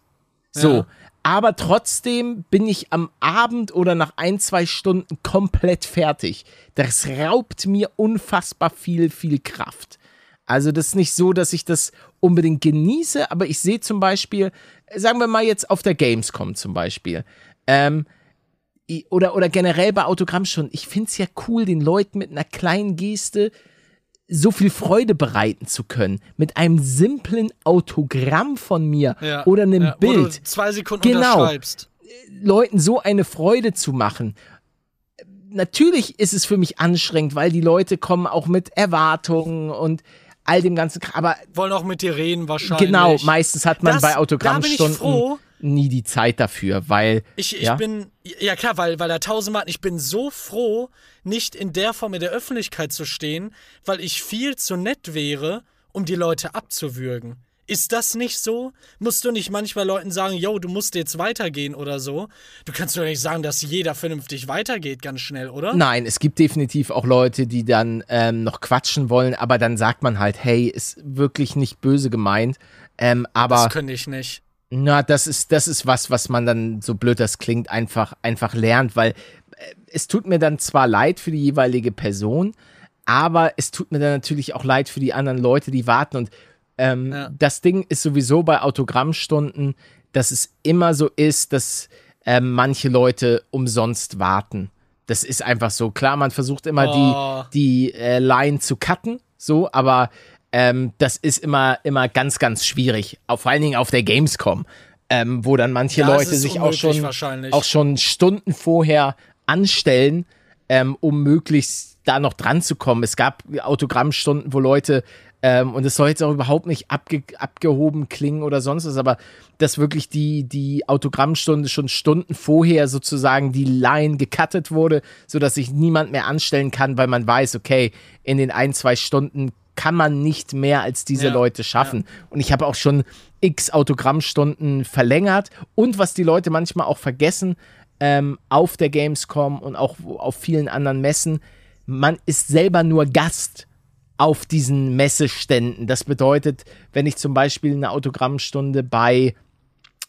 So. Ja. Aber trotzdem bin ich am Abend oder nach ein, zwei Stunden komplett fertig. Das raubt mir unfassbar viel, viel Kraft. Also das ist nicht so, dass ich das unbedingt genieße, aber ich sehe zum Beispiel, sagen wir mal jetzt auf der Gamescom zum Beispiel, ähm, oder, oder generell bei Autogrammstunden, ich finde es ja cool, den Leuten mit einer kleinen Geste so viel Freude bereiten zu können. Mit einem simplen Autogramm von mir Ja. oder einem ja, Wo Bild. du zwei Sekunden Genau. unterschreibst. Leuten so eine Freude zu machen. Natürlich ist es für mich anstrengend, weil die Leute kommen auch mit Erwartungen und all dem ganzen. Aber Wollen auch mit dir reden wahrscheinlich. genau, meistens hat man Das- bei da bin ich Autogrammstunden froh. Nie die Zeit dafür, weil Ich, ich ja, bin, ja klar, weil, weil er tausendmal, ich bin so froh, nicht in der Form in der Öffentlichkeit zu stehen, weil ich viel zu nett wäre, um die Leute abzuwürgen. Ist das nicht so? Musst du nicht manchmal Leuten sagen, yo, du musst jetzt weitergehen oder so? Du kannst doch nicht sagen, dass jeder vernünftig weitergeht ganz schnell, oder? Nein, es gibt definitiv auch Leute, die dann ähm, noch quatschen wollen, aber dann sagt man halt, hey, ist wirklich nicht böse gemeint. Ähm, aber das könnte ich nicht. Na, das ist, das ist was, was man dann, so blöd das klingt, einfach, einfach lernt, weil äh, es tut mir dann zwar leid für die jeweilige Person, aber es tut mir dann natürlich auch leid für die anderen Leute, die warten. Und ähm, Ja. das Ding ist sowieso bei Autogrammstunden, dass es immer so ist, dass ähm, manche Leute umsonst warten. Das ist einfach so. Klar, man versucht immer Oh. die, die äh, Line zu cutten, so, aber ähm, das ist immer, immer ganz, ganz schwierig. Vor allen Dingen auf der Gamescom, ähm, wo dann manche Ja, Leute sich auch schon, auch schon Stunden vorher anstellen, ähm, um möglichst da noch dran zu kommen. Es gab Autogrammstunden, wo Leute, ähm, und es soll jetzt auch überhaupt nicht abge abgehoben klingen oder sonst was, aber dass wirklich die, die Autogrammstunde schon Stunden vorher sozusagen die Line gecuttet wurde, sodass sich niemand mehr anstellen kann, weil man weiß, okay, in den ein, zwei Stunden kann man nicht mehr als diese Ja, Leute schaffen. Und ich habe auch schon x Autogrammstunden verlängert. Und was die Leute manchmal auch vergessen, ähm, auf der Gamescom und auch auf vielen anderen Messen, man ist selber nur Gast auf diesen Messeständen. Das bedeutet, wenn ich zum Beispiel eine Autogrammstunde bei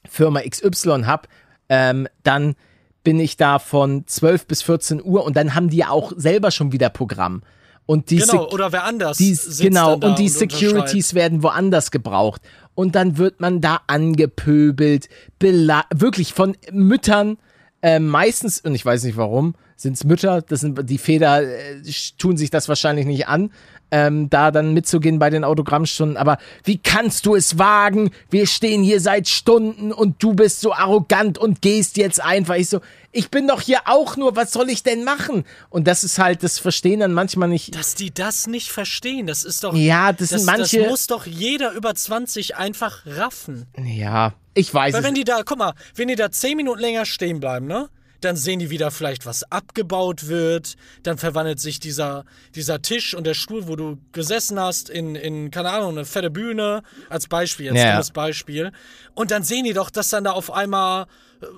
Firma XY habe, ähm, dann bin ich da von 12 bis 14 Uhr und dann haben die ja auch selber schon wieder Programm. Und die Genau, oder wer anders die, genau, und die unterschreibt. Securities werden woanders gebraucht. Und dann wird man da angepöbelt, wirklich von Müttern, äh, meistens, und ich weiß nicht warum, sind es Mütter, das sind die Väter, äh, tun sich das wahrscheinlich nicht an, ähm, da dann mitzugehen bei den Autogrammstunden. Aber wie kannst du es wagen? Wir stehen hier seit Stunden und du bist so arrogant und gehst jetzt einfach. Ich so, ich bin doch hier auch nur, was soll ich denn machen? Und das ist halt, das verstehen dann manchmal nicht. Dass die das nicht verstehen, das ist doch. Ja, das sind manche- Das muss doch jeder über 20 einfach raffen. Ja, ich weiß Weil es wenn die da, guck mal, wenn die da 10 Minuten länger stehen bleiben, ne? Dann sehen die wieder vielleicht, was abgebaut wird. Dann verwandelt sich dieser, dieser Tisch und der Stuhl, wo du gesessen hast, in, in, keine Ahnung, eine fette Bühne. Als Beispiel, jetzt Ja. dummes Beispiel. Und dann sehen die doch, dass dann da auf einmal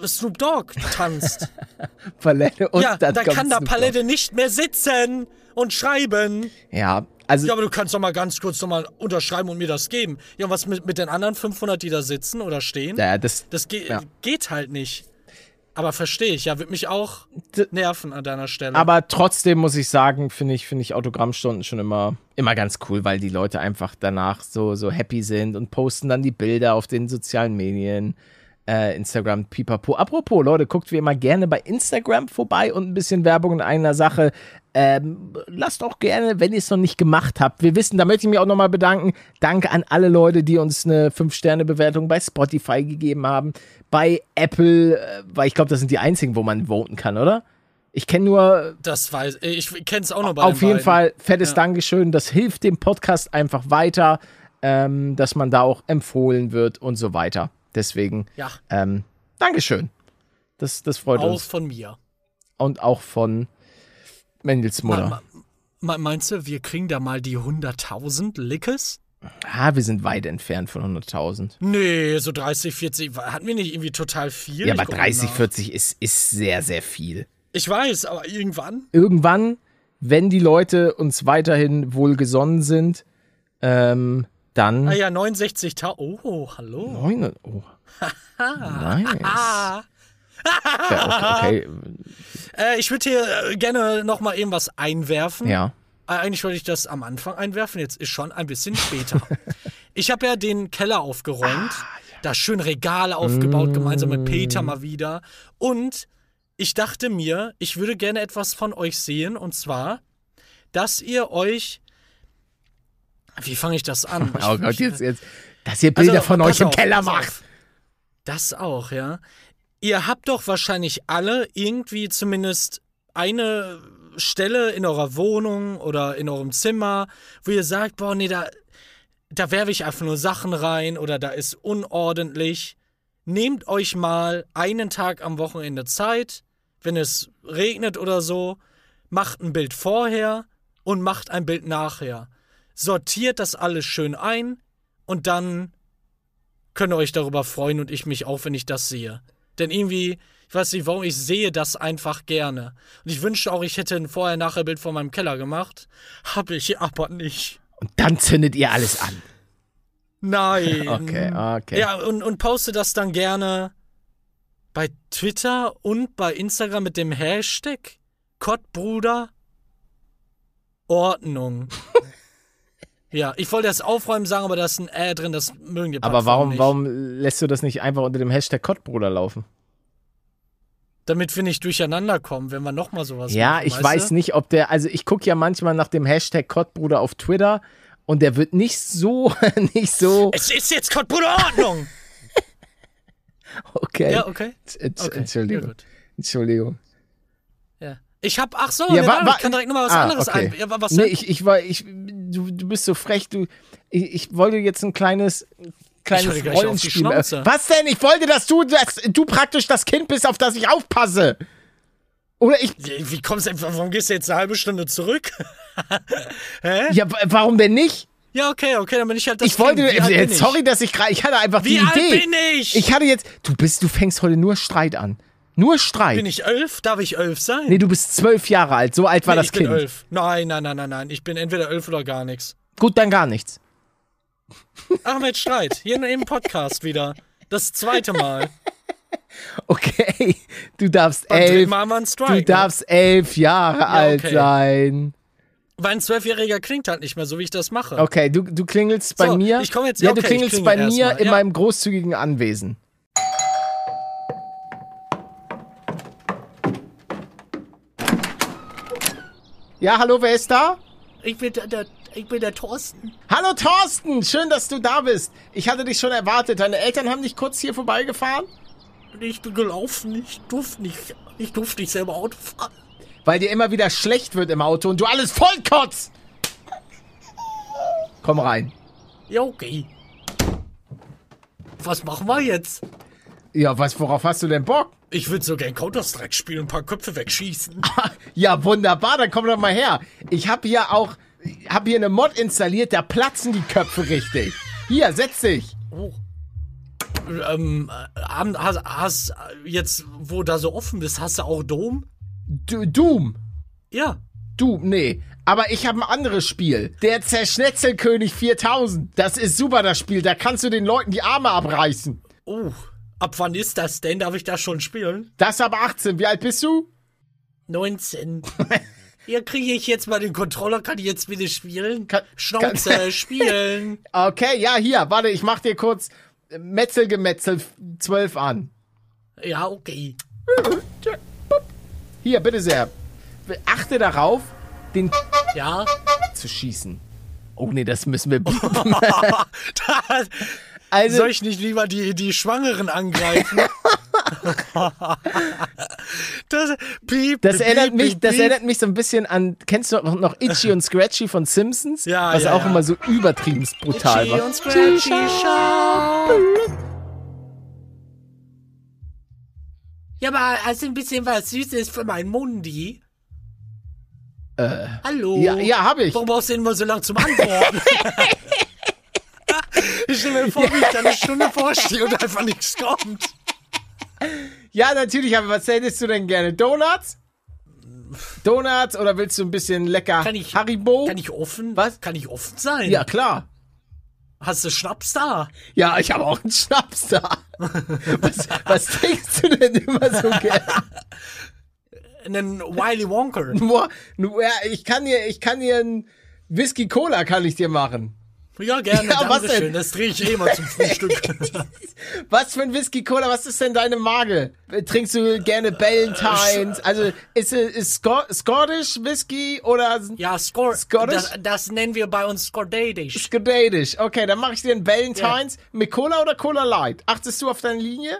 Snoop Dogg tanzt. Palette und ja, dann da kommt kann der Snoop Palette nicht mehr sitzen und schreiben. Ja, also Ja, aber du kannst doch mal ganz kurz noch mal unterschreiben und mir das geben. Ja, und was mit, mit den anderen 500, die da sitzen oder stehen? ja, das, Das ge Ja. geht halt nicht. Aber verstehe ich, ja, wird mich auch nerven an deiner Stelle. aber trotzdem muss ich sagen, finde ich, finde ich Autogrammstunden schon immer, immer ganz cool, weil die Leute einfach danach so, so happy sind und posten dann die Bilder auf den sozialen Medien. Äh, Instagram, pipapo. Apropos, Leute, guckt wie immer gerne bei Instagram vorbei und ein bisschen Werbung in einer Sache. Ähm, lasst auch gerne, wenn ihr es noch nicht gemacht habt. Wir wissen, da möchte ich mich auch nochmal bedanken. Danke an alle Leute, die uns eine 5-Sterne-Bewertung bei Spotify gegeben haben, bei Apple, äh, weil ich glaube, das sind die einzigen, wo man voten kann, oder? Ich kenne nur das weiß ich. Ich kenne es auch noch bei auf den jeden beiden. Fall fettes Ja. Dankeschön. Das hilft dem Podcast einfach weiter, ähm, dass man da auch empfohlen wird und so weiter. Deswegen, Ja, ähm, Dankeschön. Das, das freut auch uns. von mir. Und auch von Mendels Mutter. Ma- ma- Meinst du, wir kriegen da mal die 100.000 Lickes? Ah, wir sind weit entfernt von 100.000. Nee, so 30, 40. Hatten wir nicht irgendwie total viel? Ja, aber guck 30, nach. 40 ist, ist sehr, sehr viel. Ich weiß, aber irgendwann. Irgendwann, wenn die Leute uns weiterhin wohlgesonnen sind, ähm, dann. Ah ja, 69.000. Oh, hallo. 900 Oh. nice. Ah. Ja, okay, okay. Äh, ich würde hier äh, gerne noch mal eben was einwerfen. Ja. Äh, Eigentlich wollte ich das am Anfang einwerfen, jetzt ist schon ein bisschen später. ich habe ja den Keller aufgeräumt, da schön Regale aufgebaut, gemeinsam mit Peter mal wieder. Und ich dachte mir, ich würde gerne etwas von euch sehen, und zwar, dass ihr euch. Wie fange ich das an? Ich- Oh Gott, jetzt, jetzt. Dass ihr Bilder Also, von euch im auf, Keller macht. Das auch, ja. Ihr habt doch wahrscheinlich alle irgendwie zumindest eine Stelle in eurer Wohnung oder in eurem Zimmer, wo ihr sagt, boah, nee, da, da werfe ich einfach nur Sachen rein oder da ist unordentlich. Nehmt euch mal einen Tag am Wochenende Zeit, wenn es regnet oder so, macht ein Bild vorher und macht ein Bild nachher. Sortiert das alles schön ein und dann könnt ihr euch darüber freuen und ich mich auch, wenn ich das sehe. Denn irgendwie, ich weiß nicht warum, ich sehe das einfach gerne. Und ich wünschte auch, ich hätte ein Vorher-Nachher-Bild von meinem Keller gemacht. Hab ich aber nicht. Und dann zündet ihr alles an. Nein. Okay, okay. Ja, und, und poste das dann gerne bei Twitter und bei Instagram mit dem Hashtag Kottbruder Ordnung. ja, ich wollte das aufräumen sagen, aber da ist ein Äh drin, das mögen die Aber Plattformen warum, nicht. warum lässt du das nicht einfach unter dem Hashtag Kottbruder laufen? Damit wir nicht durcheinander kommen, wenn wir nochmal sowas Ja, machen, ich weiß du? nicht, ob der, also ich gucke ja manchmal nach dem Hashtag Kottbruder auf Twitter und der wird nicht so, nicht so, Es ist jetzt Kottbruder Ordnung! okay. ja, okay. Ent- okay. Entschuldigung, Ja, gut. Entschuldigung. Ja. Ich hab, ach so, Ja, ne, wa- warte, wa- ich kann direkt nochmal was Ah, anderes okay. ein. Ja, wa- was nee, ich, ich war, ich, du, du bist so frech, du, ich, ich wollte jetzt ein kleines, kleines die Rollenspiel. Schnauze. Was denn? Ich wollte, dass du, dass du praktisch das Kind bist, auf das ich aufpasse. Oder ich, Wie kommst du, warum gehst du jetzt eine halbe Stunde zurück? ja, w- warum denn nicht? ja, okay, okay, dann bin ich halt das Ich wollte, Kind. Wie alt bin jetzt, ich? sorry, dass ich gerade, ich hatte einfach Wie die alt Idee. bin ich? Ich hatte jetzt, du bist, du fängst heute nur Streit an. Nur Streit. Bin ich elf? Darf ich elf sein? nee, du bist zwölf Jahre alt, so alt war Nee, das ich bin Kind. elf. Nein, nein, nein, nein, nein. Ich bin entweder elf oder gar nichts. Gut, dann gar nichts. Ahmed Streit, hier im Podcast wieder. Das zweite Mal. Okay, du darfst Beim elf, Mal war ein Strike. du ne? darfst elf Jahre alt okay. sein. Weil ein Zwölfjähriger klingt halt nicht mehr so, wie ich das mache. Okay, du, du klingelst bei So, mir. ich komm jetzt- ja, okay, du ich klingelst klingel bei mir mal, in ja. meinem großzügigen Anwesen. Ja, hallo, wer ist da? Ich bin der, der, ich bin der Thorsten. Hallo Thorsten, schön, dass du da bist. Ich hatte dich schon erwartet. Deine Eltern haben dich kurz hier vorbeigefahren? Ich bin gelaufen. Ich durfte nicht, ich durfte nicht selber Auto fahren. Weil dir immer wieder schlecht wird im Auto und du alles vollkotzt. Komm rein. Ja, okay. Was machen wir jetzt? Ja, was, worauf hast du denn Bock? Ich würde so gern Counter-Strike spielen, ein paar Köpfe wegschießen. Ja, wunderbar, dann komm doch mal her. Ich habe hier auch, habe hier eine Mod installiert, da platzen die Köpfe richtig. Hier, setz dich. Oh. Ähm, äh, hast, hast jetzt, wo da so offen bist, hast du auch Dom? Du, Doom. Ja. Du, nee. Aber ich habe ein anderes Spiel. Der Zerschnetzelkönig 4000. Das ist super, das Spiel. Da kannst du den Leuten die Arme abreißen. Oh. Ab wann ist das denn? Darf ich das schon spielen? Das aber 18. Wie alt bist du? 19. Hier kriege ich jetzt mal den Controller, kann ich jetzt bitte spielen? Kann- Schnauze, kann- spielen. Okay, ja, hier. Warte, ich mach dir kurz Metzelgemetzel 12 an. Ja, okay. Hier, bitte sehr. Achte darauf, den Ja. zu schießen. Oh nee, das müssen wir. Da- Also, Soll ich nicht lieber die, die Schwangeren angreifen? das, piep, das piep, erinnert piep, mich, das erinnert mich so ein bisschen an. Kennst du noch, noch Itchy und Scratchy von Simpsons? Ja, Was ja, auch ja. immer so übertrieben brutal Itchy war. und Scratchy Shop. Ja, aber hast du ein bisschen was Süßes für meinen Mundi? Äh. Hallo? Ja, ja, hab ich. Warum brauchst du denn immer so lange zum Antworten? Ich stelle mir vor, wie ich da eine Stunde vorstehe und einfach nichts kommt. Ja, natürlich, aber was hättest du denn gerne? Donuts? Donuts oder willst du ein bisschen lecker Kann ich, Haribo? Kann ich offen? Was? Kann ich offen sein? ja, klar. Hast du Schnaps da? Ja, ich habe auch einen Schnaps da. Was, was trinkst du denn immer so gerne? Einen Wiley Wonka. Nur, ich kann dir, ich kann dir einen Whisky Cola kann ich dir machen. Ja, gerne. Ja, was denn? Das drehe ich eh mal zum Frühstück. Was für ein Whisky Cola? Was ist denn deine Marke? Trinkst du gerne Ballantines? Also ist es ist Scot Scottish Whisky oder ja, Score. Scottish? Das, das nennen wir bei uns Scordadish. Scottish? Okay, dann mache ich dir einen Ballantines mit Cola oder Cola Light. Achtest du auf deine Linie?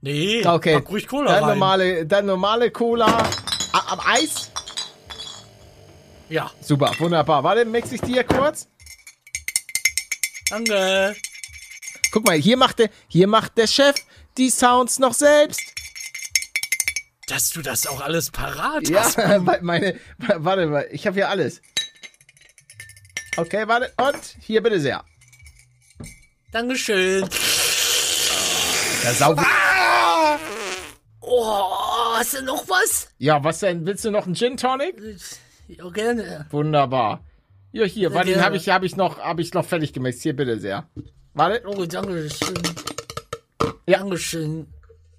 Nee, Okay. pack ruhig Cola dann rein. normale, dann normale Cola. Am Eis? Ja, Super, wunderbar. Warte, mix ich dir kurz. Danke. Guck mal, hier macht der, hier macht der Chef die Sounds noch selbst. Dass du das auch alles parat Ja, hast. weil meine, warte mal, ich habe hier alles. Okay, warte, und hier bitte sehr. Dankeschön. Ja, sau Oh, hast du noch was? ja, was denn? Willst du noch einen Gin Tonic? Ja, gerne. Wunderbar. Ja, hier, warte, den habe ich, hab ich noch, habe ich noch fertig gemixt. Hier bitte sehr. Warte. Oh, Dankeschön. Ja. Dankeschön.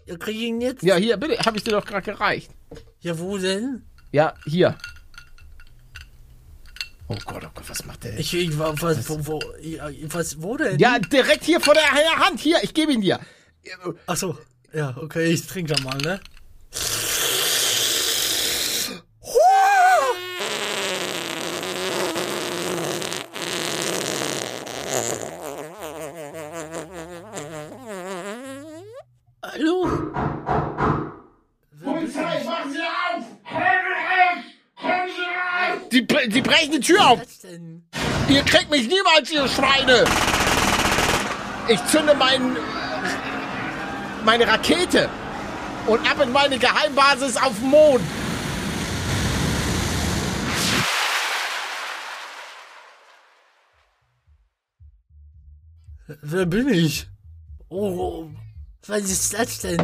Ja, krieg ich ihn jetzt? Ja, hier bitte, habe ich dir doch gerade gereicht. Ja, wo denn? Ja, hier. Oh Gott, oh Gott, was macht der? Ich, ich war, was, wo, wo, was, wo denn? ja, direkt hier vor der Hand. Hier, ich gebe ihn dir. Ach so. Ja, okay, ich trinke da mal, ne? Bre- die Tür auf! Ihr kriegt mich niemals, ihr Schweine! Ich zünde meinen, meine Rakete und ab in meine Geheimbasis auf dem Mond. Wer bin ich? Oh, was ist das denn?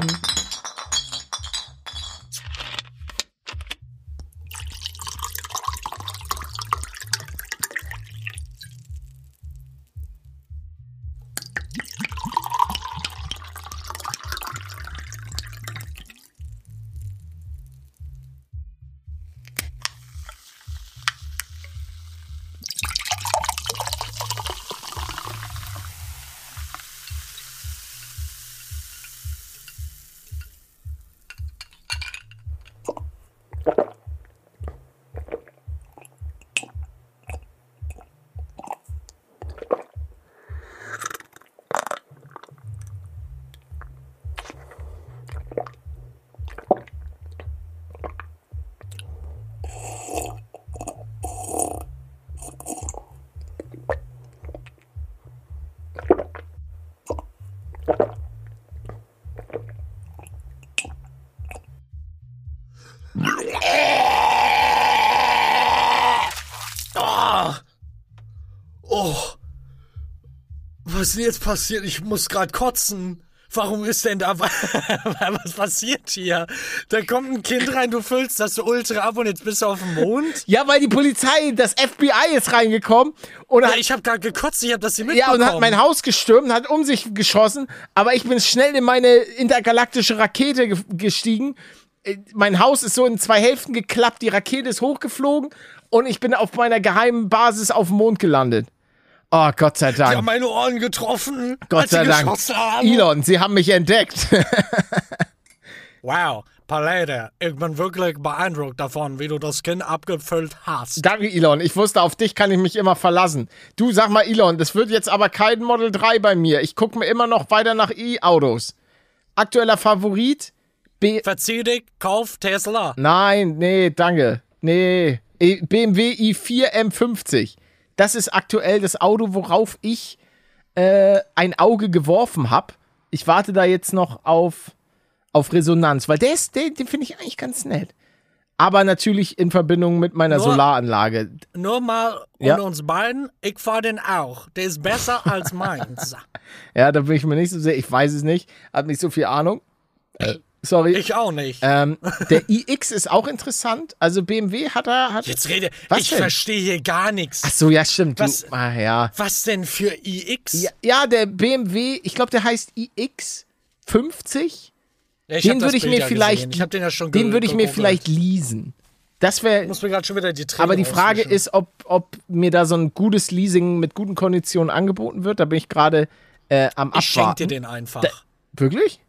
Was ist denn jetzt passiert? Ich muss gerade kotzen. Warum ist denn da was passiert hier? Da kommt ein Kind rein, du füllst das so ultra ab und jetzt bist du auf dem Mond? Ja, weil die Polizei, das FBI ist reingekommen und Ja, hat, ich habe gerade gekotzt, ich habe das hier ja, mitbekommen. und hat mein Haus gestürmt, hat um sich geschossen, aber ich bin schnell in meine intergalaktische Rakete ge gestiegen. Äh, Mein Haus ist so in zwei Hälften geklappt, die Rakete ist hochgeflogen und ich bin auf meiner geheimen Basis auf dem Mond gelandet. Oh, Gott sei Die Dank. haben meine Ohren getroffen, Gott sie sei Dank. Elon, Sie haben mich entdeckt. Wow, Palette, ich bin wirklich beeindruckt davon, wie du das Kind abgefüllt hast. Danke, Elon. Ich wusste, auf dich kann ich mich immer verlassen. Du, sag mal, Elon, das wird jetzt aber kein Model 3 bei mir. Ich gucke mir immer noch weiter nach E-Autos. Aktueller Favorit? B Verzieh dich, kauf Tesla. Nein, nee, danke. Nee. BMW i4 M50. Das ist aktuell das Auto, worauf ich äh, ein Auge geworfen habe. Ich warte da jetzt noch auf, auf Resonanz, weil der ist, den, den finde ich eigentlich ganz nett. aber natürlich in Verbindung mit meiner Nur- Solaranlage. Nur mal Ja. unter uns beiden, ich fahr den auch. Der ist besser als meins. Ja, da bin ich mir nicht so sehr, ich weiß es nicht, hab nicht so viel Ahnung. Sorry. Ich auch nicht. ähm, der iX ist auch interessant. Also BMW hat er. Hat, Jetzt rede, Was ich verstehe hier gar nichts. Ach so, ja, stimmt. Du, Was- ah, ja. Was denn für iX? ja. Ja, der BMW, ich glaube, der heißt iX 50. Ja, ich den würde ich Bild mir ja vielleicht. Ich den ja schon den würde ich mir vielleicht leasen. Das wäre, Ich muss mir gerade schon wieder die Tränen aber die Frage auswischen. ist, ob, ob mir da so ein gutes Leasing mit guten Konditionen angeboten wird. Da bin ich gerade äh, am Ich schenke Abwarten. dir den einfach. Wirklich?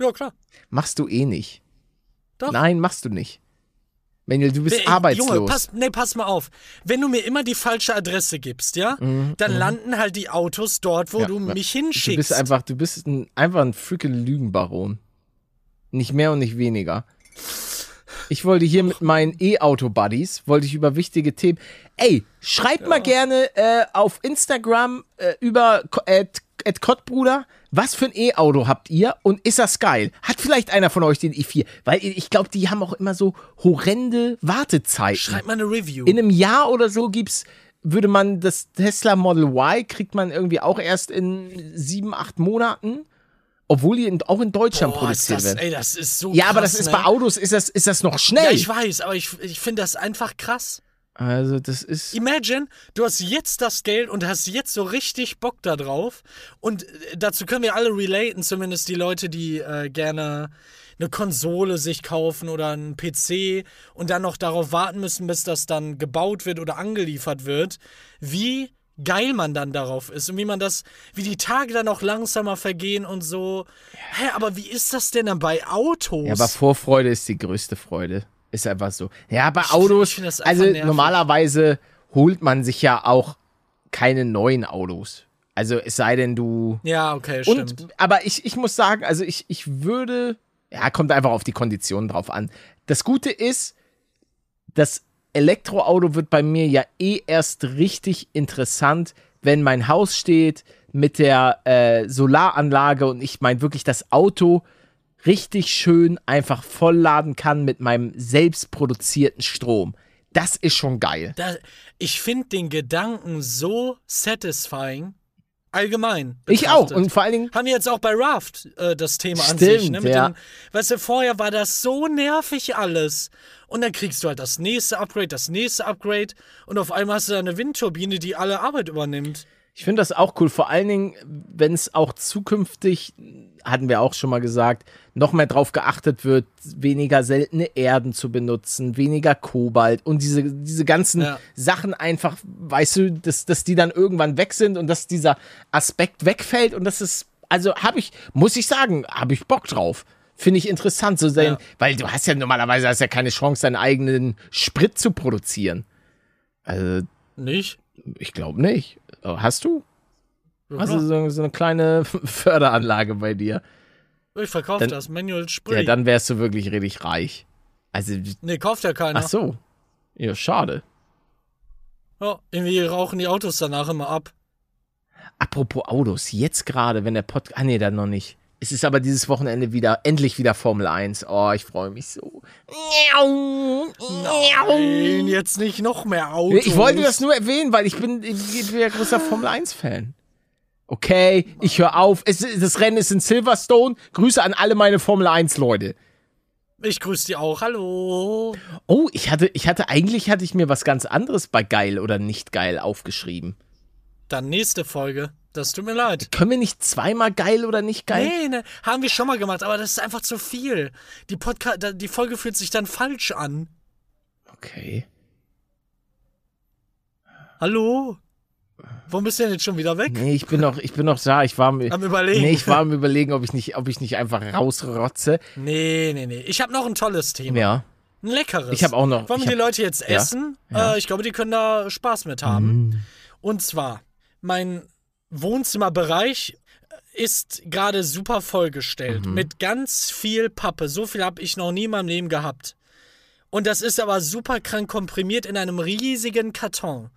Ja, klar. Machst du eh nicht. Doch. Nein, machst du nicht. Manuel, du bist Ey, arbeitslos. Junge, pass, nee, pass mal auf. Wenn du mir immer die falsche Adresse gibst, ja, dann landen halt die Autos dort, wo Ja, du ja. mich Du hinschickst. bist einfach, du bist ein, einfach ein freaking Lügenbaron. Nicht mehr und nicht weniger. Ich wollte hier mit meinen E-Auto-Buddies, wollte ich über wichtige Themen. Ey, schreibt mal gerne äh, auf Instagram äh, über Ko- at, at Kottbruder, was für ein E-Auto habt ihr und ist das geil? Hat vielleicht einer von euch den i4? Weil ich glaube, die haben auch immer so horrende Wartezeiten. Schreib mal eine Review. In einem Jahr oder so gibt's, würde man das Tesla Model Y kriegt man irgendwie auch erst in sieben, acht Monaten, obwohl die in, auch in Deutschland Boah, produziert das, werden. ey, das ist so Ja, krass, aber das ist ne? bei Autos ist das ist das noch schnell. Ja, ich weiß, aber ich, ich finde das einfach krass. Also das ist Imagine, du hast jetzt das Geld und hast jetzt so richtig Bock da drauf. Und äh, dazu können wir alle relaten, zumindest die Leute, die äh, gerne eine Konsole sich kaufen oder einen PC und dann noch darauf warten müssen, bis das dann gebaut wird oder angeliefert wird. Wie geil man dann darauf ist und wie man das, wie die Tage dann auch langsamer vergehen und so. Hä, aber wie ist das denn dann bei Autos? ja, aber Vorfreude ist die größte Freude. Ist einfach so. Ja, bei Autos, ich find das einfach also nervig. normalerweise holt man sich ja auch keine neuen Autos. Also es sei denn, du ja, okay, stimmt. Und, aber ich, ich muss sagen, also ich, ich würde, ja, kommt einfach auf die Konditionen drauf an. Das Gute ist, das Elektroauto wird bei mir ja eh erst richtig interessant, wenn mein Haus steht mit der äh, Solaranlage und ich meine wirklich das Auto richtig schön einfach vollladen kann mit meinem selbst produzierten Strom. Das ist schon geil. Da, ich finde den Gedanken so satisfying. Allgemein. Ich auch. betrachtet. Und vor allen Dingen, haben wir jetzt auch bei Raft äh, das Thema an Stimmt, sich. Ne? Mit ja. dem, weißt du, vorher war das so nervig alles. Und dann kriegst du halt das nächste Upgrade, das nächste Upgrade. Und auf einmal hast du da eine Windturbine, die alle Arbeit übernimmt. Ich finde das auch cool, vor allen Dingen, wenn es auch zukünftig, hatten wir auch schon mal gesagt, noch mehr drauf geachtet wird, weniger seltene Erden zu benutzen, weniger Kobalt und diese, diese ganzen Ja. Sachen einfach, weißt du, dass, dass die dann irgendwann weg sind und dass dieser Aspekt wegfällt und das ist, also habe ich, muss ich sagen, habe ich Bock drauf. Finde ich interessant zu sehen, Ja. weil du hast ja normalerweise hast ja keine Chance, deinen eigenen Sprit zu produzieren. Also, Nicht? ich glaube nicht. Oh, Hast du? Ja, Hast du so, so eine kleine Förderanlage bei dir? ich verkaufe das. Manual Spray. Ja, dann wärst du wirklich richtig reich. Also, nee, kauft ja keiner. ach so. Ja, schade. Ja, irgendwie rauchen die Autos danach immer ab. Apropos Autos, jetzt gerade, wenn der Podcast. Ah, nee, dann noch nicht. Es ist aber dieses Wochenende wieder, endlich wieder Formel 1. Oh, ich freue mich so. Nein, jetzt nicht noch mehr Autos. Ich wollte das nur erwähnen, weil ich bin, ich bin ja großer Formel 1-Fan. Okay, ich höre auf. Es, das Rennen ist in Silverstone. Grüße an alle meine Formel 1-Leute. Ich grüße die auch. Hallo. Oh, ich hatte, ich hatte, eigentlich hatte ich mir was ganz anderes bei geil oder nicht geil aufgeschrieben. Dann nächste Folge. Das tut mir leid. Können wir nicht zweimal geil oder nicht geil? Nee, ne, haben wir schon mal gemacht, aber das ist einfach zu viel. Die, Podca die Folge fühlt sich dann falsch an. Okay. Hallo? Warum bist du denn jetzt schon wieder weg? Nee, ich bin noch, ich bin noch da. Ich war mir, Am Überlegen. nee, ich war am überlegen, ob ich nicht, ob ich nicht einfach rausrotze. Nee, nee, nee. Ich habe noch ein tolles Thema. Ja. Ein leckeres. Ich hab auch noch- Wollen die hab- Leute jetzt Ja. essen? Ja. Mhm. Äh, ich glaube, die können da Spaß mit haben. Und zwar, mein Wohnzimmerbereich ist gerade super vollgestellt Mhm. mit ganz viel Pappe. So viel habe ich noch nie in meinem Leben gehabt. Und das ist aber super krank komprimiert in einem riesigen Karton.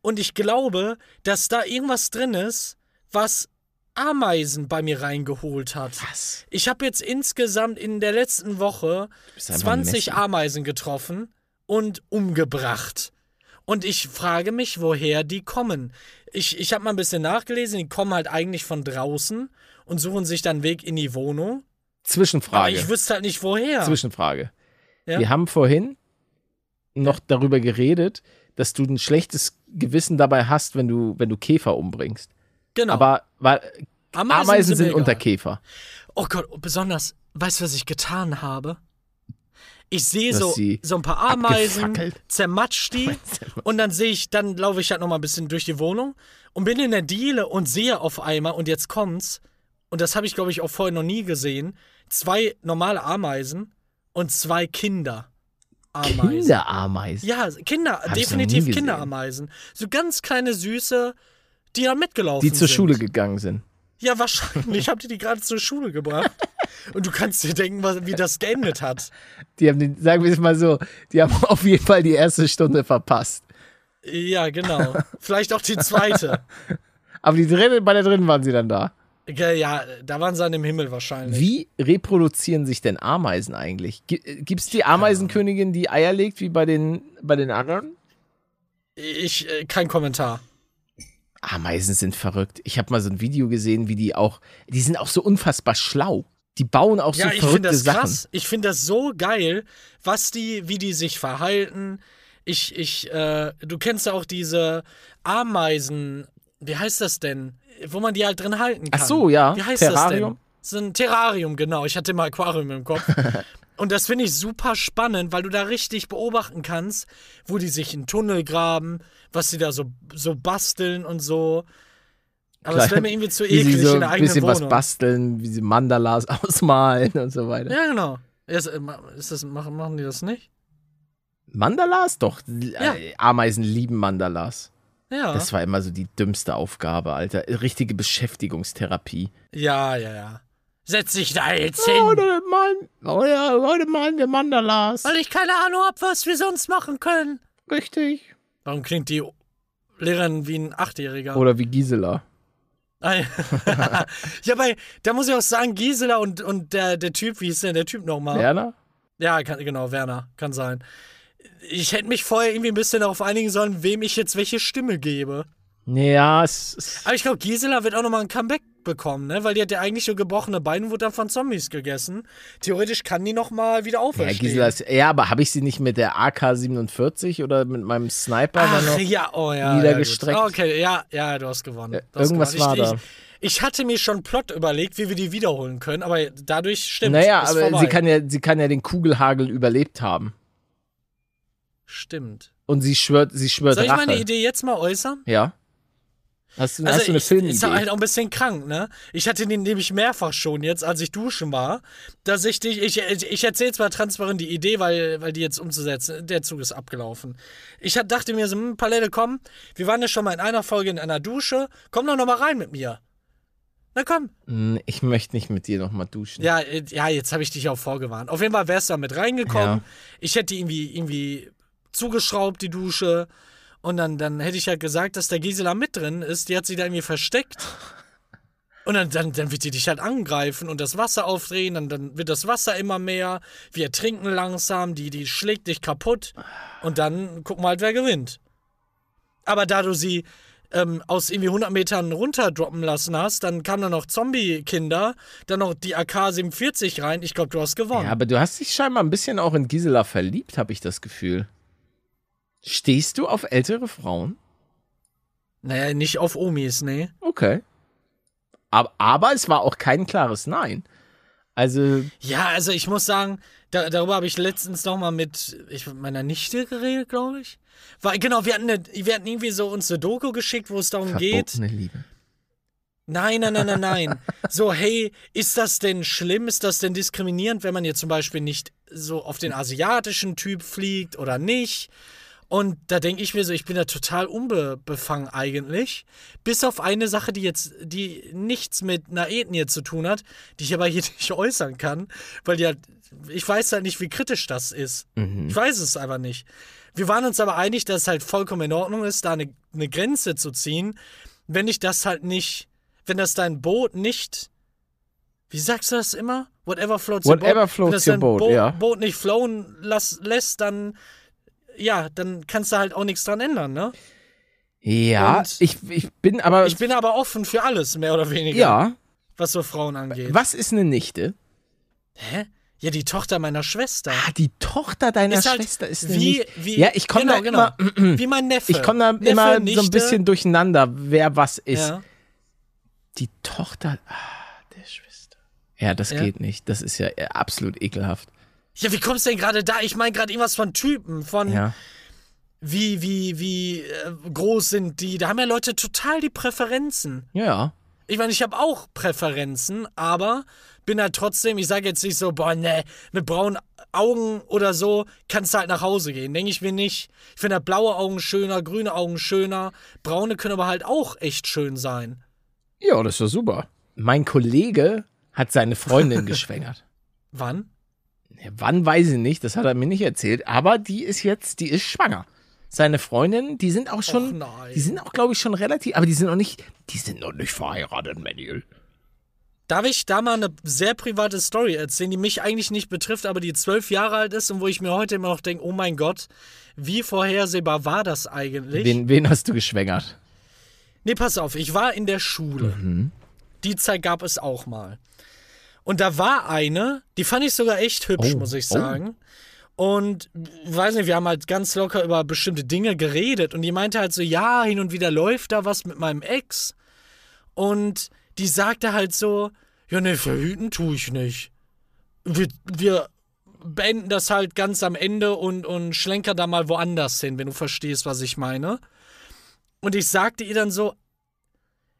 Und ich glaube, dass da irgendwas drin ist, was Ameisen bei mir reingeholt hat. Was? Ich habe jetzt insgesamt in der letzten Woche bist einfach 20 Messi. Ameisen getroffen und umgebracht. Und ich frage mich, woher die kommen. Ich, ich habe mal ein bisschen nachgelesen, die kommen halt eigentlich von draußen und suchen sich dann Weg in die Wohnung. Aber Zwischenfrage. ich wüsste halt nicht, woher. Zwischenfrage. Ja? Wir haben vorhin noch darüber geredet, dass du ein schlechtes Gewissen dabei hast, wenn du, wenn du Käfer umbringst. genau. Aber weil, Ameisen, sind mir unter egal. Käfer. Oh Gott, besonders, weißt du, was ich getan habe? Ich sehe so, so ein paar Ameisen, abgefackelt. zermatsch die und dann sehe ich, dann laufe ich halt noch mal ein bisschen durch die Wohnung und bin in der Diele und sehe auf einmal, und jetzt kommt's, und das habe ich, glaube ich, auch vorher noch nie gesehen, zwei normale Ameisen und zwei Kinder. Ameisen. Kinderameisen. Ja, Kinder, Hab definitiv. Kinderameisen. So ganz kleine Süße, die da mitgelaufen Die sind. zur Schule gegangen sind. Ja, wahrscheinlich. Habt ihr die gerade zur Schule gebracht? Und du kannst dir denken, was, wie das geendet hat. Die haben den, sagen wir es mal so, die haben auf jeden Fall die erste Stunde verpasst. Ja, genau. Vielleicht auch die zweite. Aber die dritte, bei der dritten waren sie dann da. Ja, da waren sie dann im Himmel wahrscheinlich. Wie reproduzieren sich denn Ameisen eigentlich? Gibt es die Ameisenkönigin, die Eier legt, wie bei den, bei den anderen? Ich, äh, kein Kommentar. Ameisen sind verrückt. Ich habe mal so ein Video gesehen, wie die auch, die sind auch so unfassbar schlau. Die bauen auch Ja, so ich finde verrückte das Sachen. krass. Ich finde das so geil, was die, wie die sich verhalten. Ich, ich, äh, du kennst ja auch diese Ameisen, wie heißt das denn? Wo man die halt drin halten kann. Ach so, ja. Wie heißt Terrarium? das denn? So ein Terrarium, genau. Ich hatte mal Aquarium im Kopf. Und das finde ich super spannend, weil du da richtig beobachten kannst, wo die sich einen Tunnel graben, was sie da so, so basteln und so. Aber es wäre mir irgendwie zu wie eklig sie so in der ein eigenen bisschen Wohnung. was basteln, wie sie Mandalas ausmalen und so weiter. Ja, genau. Ist, ist das, machen, machen die das nicht? Mandalas? Doch, äh, Ameisen lieben Mandalas. Ja. Das war immer so die dümmste Aufgabe, Alter. Richtige Beschäftigungstherapie. ja, ja, ja. Setz dich da jetzt Oh, hin. Heute mal, oh ja, heute malen wir Mandalas. Weil ich keine Ahnung hab, was wir sonst machen können. Richtig. Warum klingt die Lehrerin wie ein Achtjähriger? Oder wie Gisela. Ei. ja, aber da muss ich auch sagen, Gisela und, und der, der Typ, wie hieß denn der Typ nochmal? Werner? Ja, kann, genau, Werner, kann sein. Ich hätte mich vorher irgendwie ein bisschen darauf einigen sollen, wem ich jetzt welche Stimme gebe. Ja, es, es Aber ich glaube, Gisela wird auch nochmal ein Comeback bekommen, ne? Weil die hat ja eigentlich so gebrochene Beine und wurde dann von Zombies gegessen. Theoretisch kann die nochmal wieder ja, auferstehen. Gisela ist, ja, aber habe ich sie nicht mit der AK-47 oder mit meinem Sniper dann Ach, noch? ja, oh ja. niedergestreckt. Ja, okay, ja, ja, du hast gewonnen. Ja, Du hast irgendwas gewonnen. war ich, da. Ich, ich hatte mir schon Plot überlegt, wie wir die wiederholen können, aber dadurch stimmt. Naja, aber vorbei. sie kann, ja, sie kann ja den Kugelhagel überlebt haben. Stimmt. Und sie schwört, sie schwört Soll ich Rache. meine Idee jetzt mal äußern? Ja. Hast du, Also hast du eine ich, Filmidee? ist halt auch ein bisschen krank, ne? Ich hatte den nämlich mehrfach schon jetzt, als ich duschen war, dass ich dich, ich, ich, erzähle zwar transparent die Idee, weil, weil die jetzt umzusetzen, der Zug ist abgelaufen. Ich hat, dachte mir so, hm, Palette, komm, wir waren ja schon mal in einer Folge in einer Dusche, komm doch noch mal rein mit mir. Na komm. Hm, ich möchte nicht mit dir nochmal duschen. Ja, äh, ja, jetzt habe ich dich auch vorgewarnt. Auf jeden Fall wärst du da mit reingekommen. Ja. Ich hätte irgendwie, irgendwie zugeschraubt, die Dusche. Und dann, dann hätte ich halt gesagt, dass der Gisela mit drin ist. Die hat sie da irgendwie versteckt. Und dann, dann, dann wird die dich halt angreifen und das Wasser aufdrehen. Dann, dann wird das Wasser immer mehr. Wir trinken langsam. Die, die schlägt dich kaputt. Und dann gucken wir halt, wer gewinnt. Aber da du sie ähm, aus irgendwie 100 Metern runterdroppen lassen hast, dann kamen dann noch Zombie-Kinder, dann noch die AK-47 rein. Ich glaube, du hast gewonnen. Ja, aber du hast dich scheinbar ein bisschen auch in Gisela verliebt, habe ich das Gefühl. Stehst du auf ältere Frauen? naja, nicht auf Omis, nee. Okay. Aber, aber es war auch kein klares Nein. Also, Ja, also ich muss sagen, da, darüber habe ich letztens noch mal mit ich, meiner Nichte geredet, glaube ich. Weil, genau, wir hatten, eine, wir hatten irgendwie so uns eine Doku geschickt, wo es darum geht. Liebe. Nein, nein, nein, nein, nein. So, hey, ist das denn schlimm? Ist das denn diskriminierend, wenn man jetzt zum Beispiel nicht so auf den asiatischen Typ fliegt oder nicht? Und da denke ich mir so, ich bin da total unbefangen eigentlich. Bis auf eine Sache, die jetzt, die nichts mit einer Ethnie zu tun hat, die ich aber hier nicht äußern kann, weil die halt, ich weiß halt nicht, wie kritisch das ist. Ich weiß es einfach nicht. Wir waren uns aber einig, dass es halt vollkommen in Ordnung ist, da eine, eine Grenze zu ziehen, wenn ich das halt nicht, wenn das dein Boot nicht. Wie sagst du das immer? Whatever floats your boat. Whatever wenn floats das your dein boat, Bo ja. Boot nicht flowen lass, lässt, dann. Ja, dann kannst du halt auch nichts dran ändern, ne? Ja, Und- ich, ich bin aber. Ich bin aber offen für alles, mehr oder weniger. ja. Was so Frauen angeht. Was ist eine Nichte? Hä? Ja, die Tochter meiner Schwester. Ah, die Tochter deiner Ist halt Schwester ist eine wie, Nichte. wie, Ja, ich komme genau, da immer. genau. wie mein Neffe. Ich komme da Neffe, immer so ein Nichte. bisschen durcheinander, wer was ist. Ja. Die Tochter ah, der Schwester. Ja, das Ja. geht nicht. Das ist ja äh, absolut ekelhaft. Ja, wie kommst du denn gerade da? Ich meine gerade irgendwas von Typen, von Ja. wie, wie, wie äh, groß sind die. Da haben ja Leute total die Präferenzen. Ja. Ich meine, ich habe auch Präferenzen, aber bin halt trotzdem, ich sage jetzt nicht so, boah, ne, mit braunen Augen oder so kannst du halt nach Hause gehen. Denke ich mir nicht. Ich finde halt blaue Augen schöner, grüne Augen schöner. Braune können aber halt auch echt schön sein. Ja, das ist ja super. Mein Kollege hat seine Freundin geschwängert. Wann? Ja, wann weiß ich nicht, das hat er mir nicht erzählt, aber die ist jetzt, die ist schwanger. Seine Freundin, die sind auch schon, die sind auch, glaube ich, schon relativ, aber die sind noch nicht, die sind noch nicht verheiratet, Manuel. Darf ich da mal eine sehr private Story erzählen, die mich eigentlich nicht betrifft, aber die zwölf Jahre alt ist und wo ich mir heute immer noch denke, oh mein Gott, wie vorhersehbar war das eigentlich? Wen, wen hast du geschwängert? Nee, pass auf, ich war in der Schule. Die Zeit gab es auch mal. Und da war eine, die fand ich sogar echt hübsch, Oh, muss ich oh. sagen. Und weiß nicht, wir haben halt ganz locker über bestimmte Dinge geredet und die meinte halt so, ja, hin und wieder läuft da was mit meinem Ex. Und die sagte halt so, ja, ne, verhüten tue ich nicht. Wir, wir beenden das halt ganz am Ende und, und schlenker da mal woanders hin, wenn du verstehst, was ich meine. Und ich sagte ihr dann so,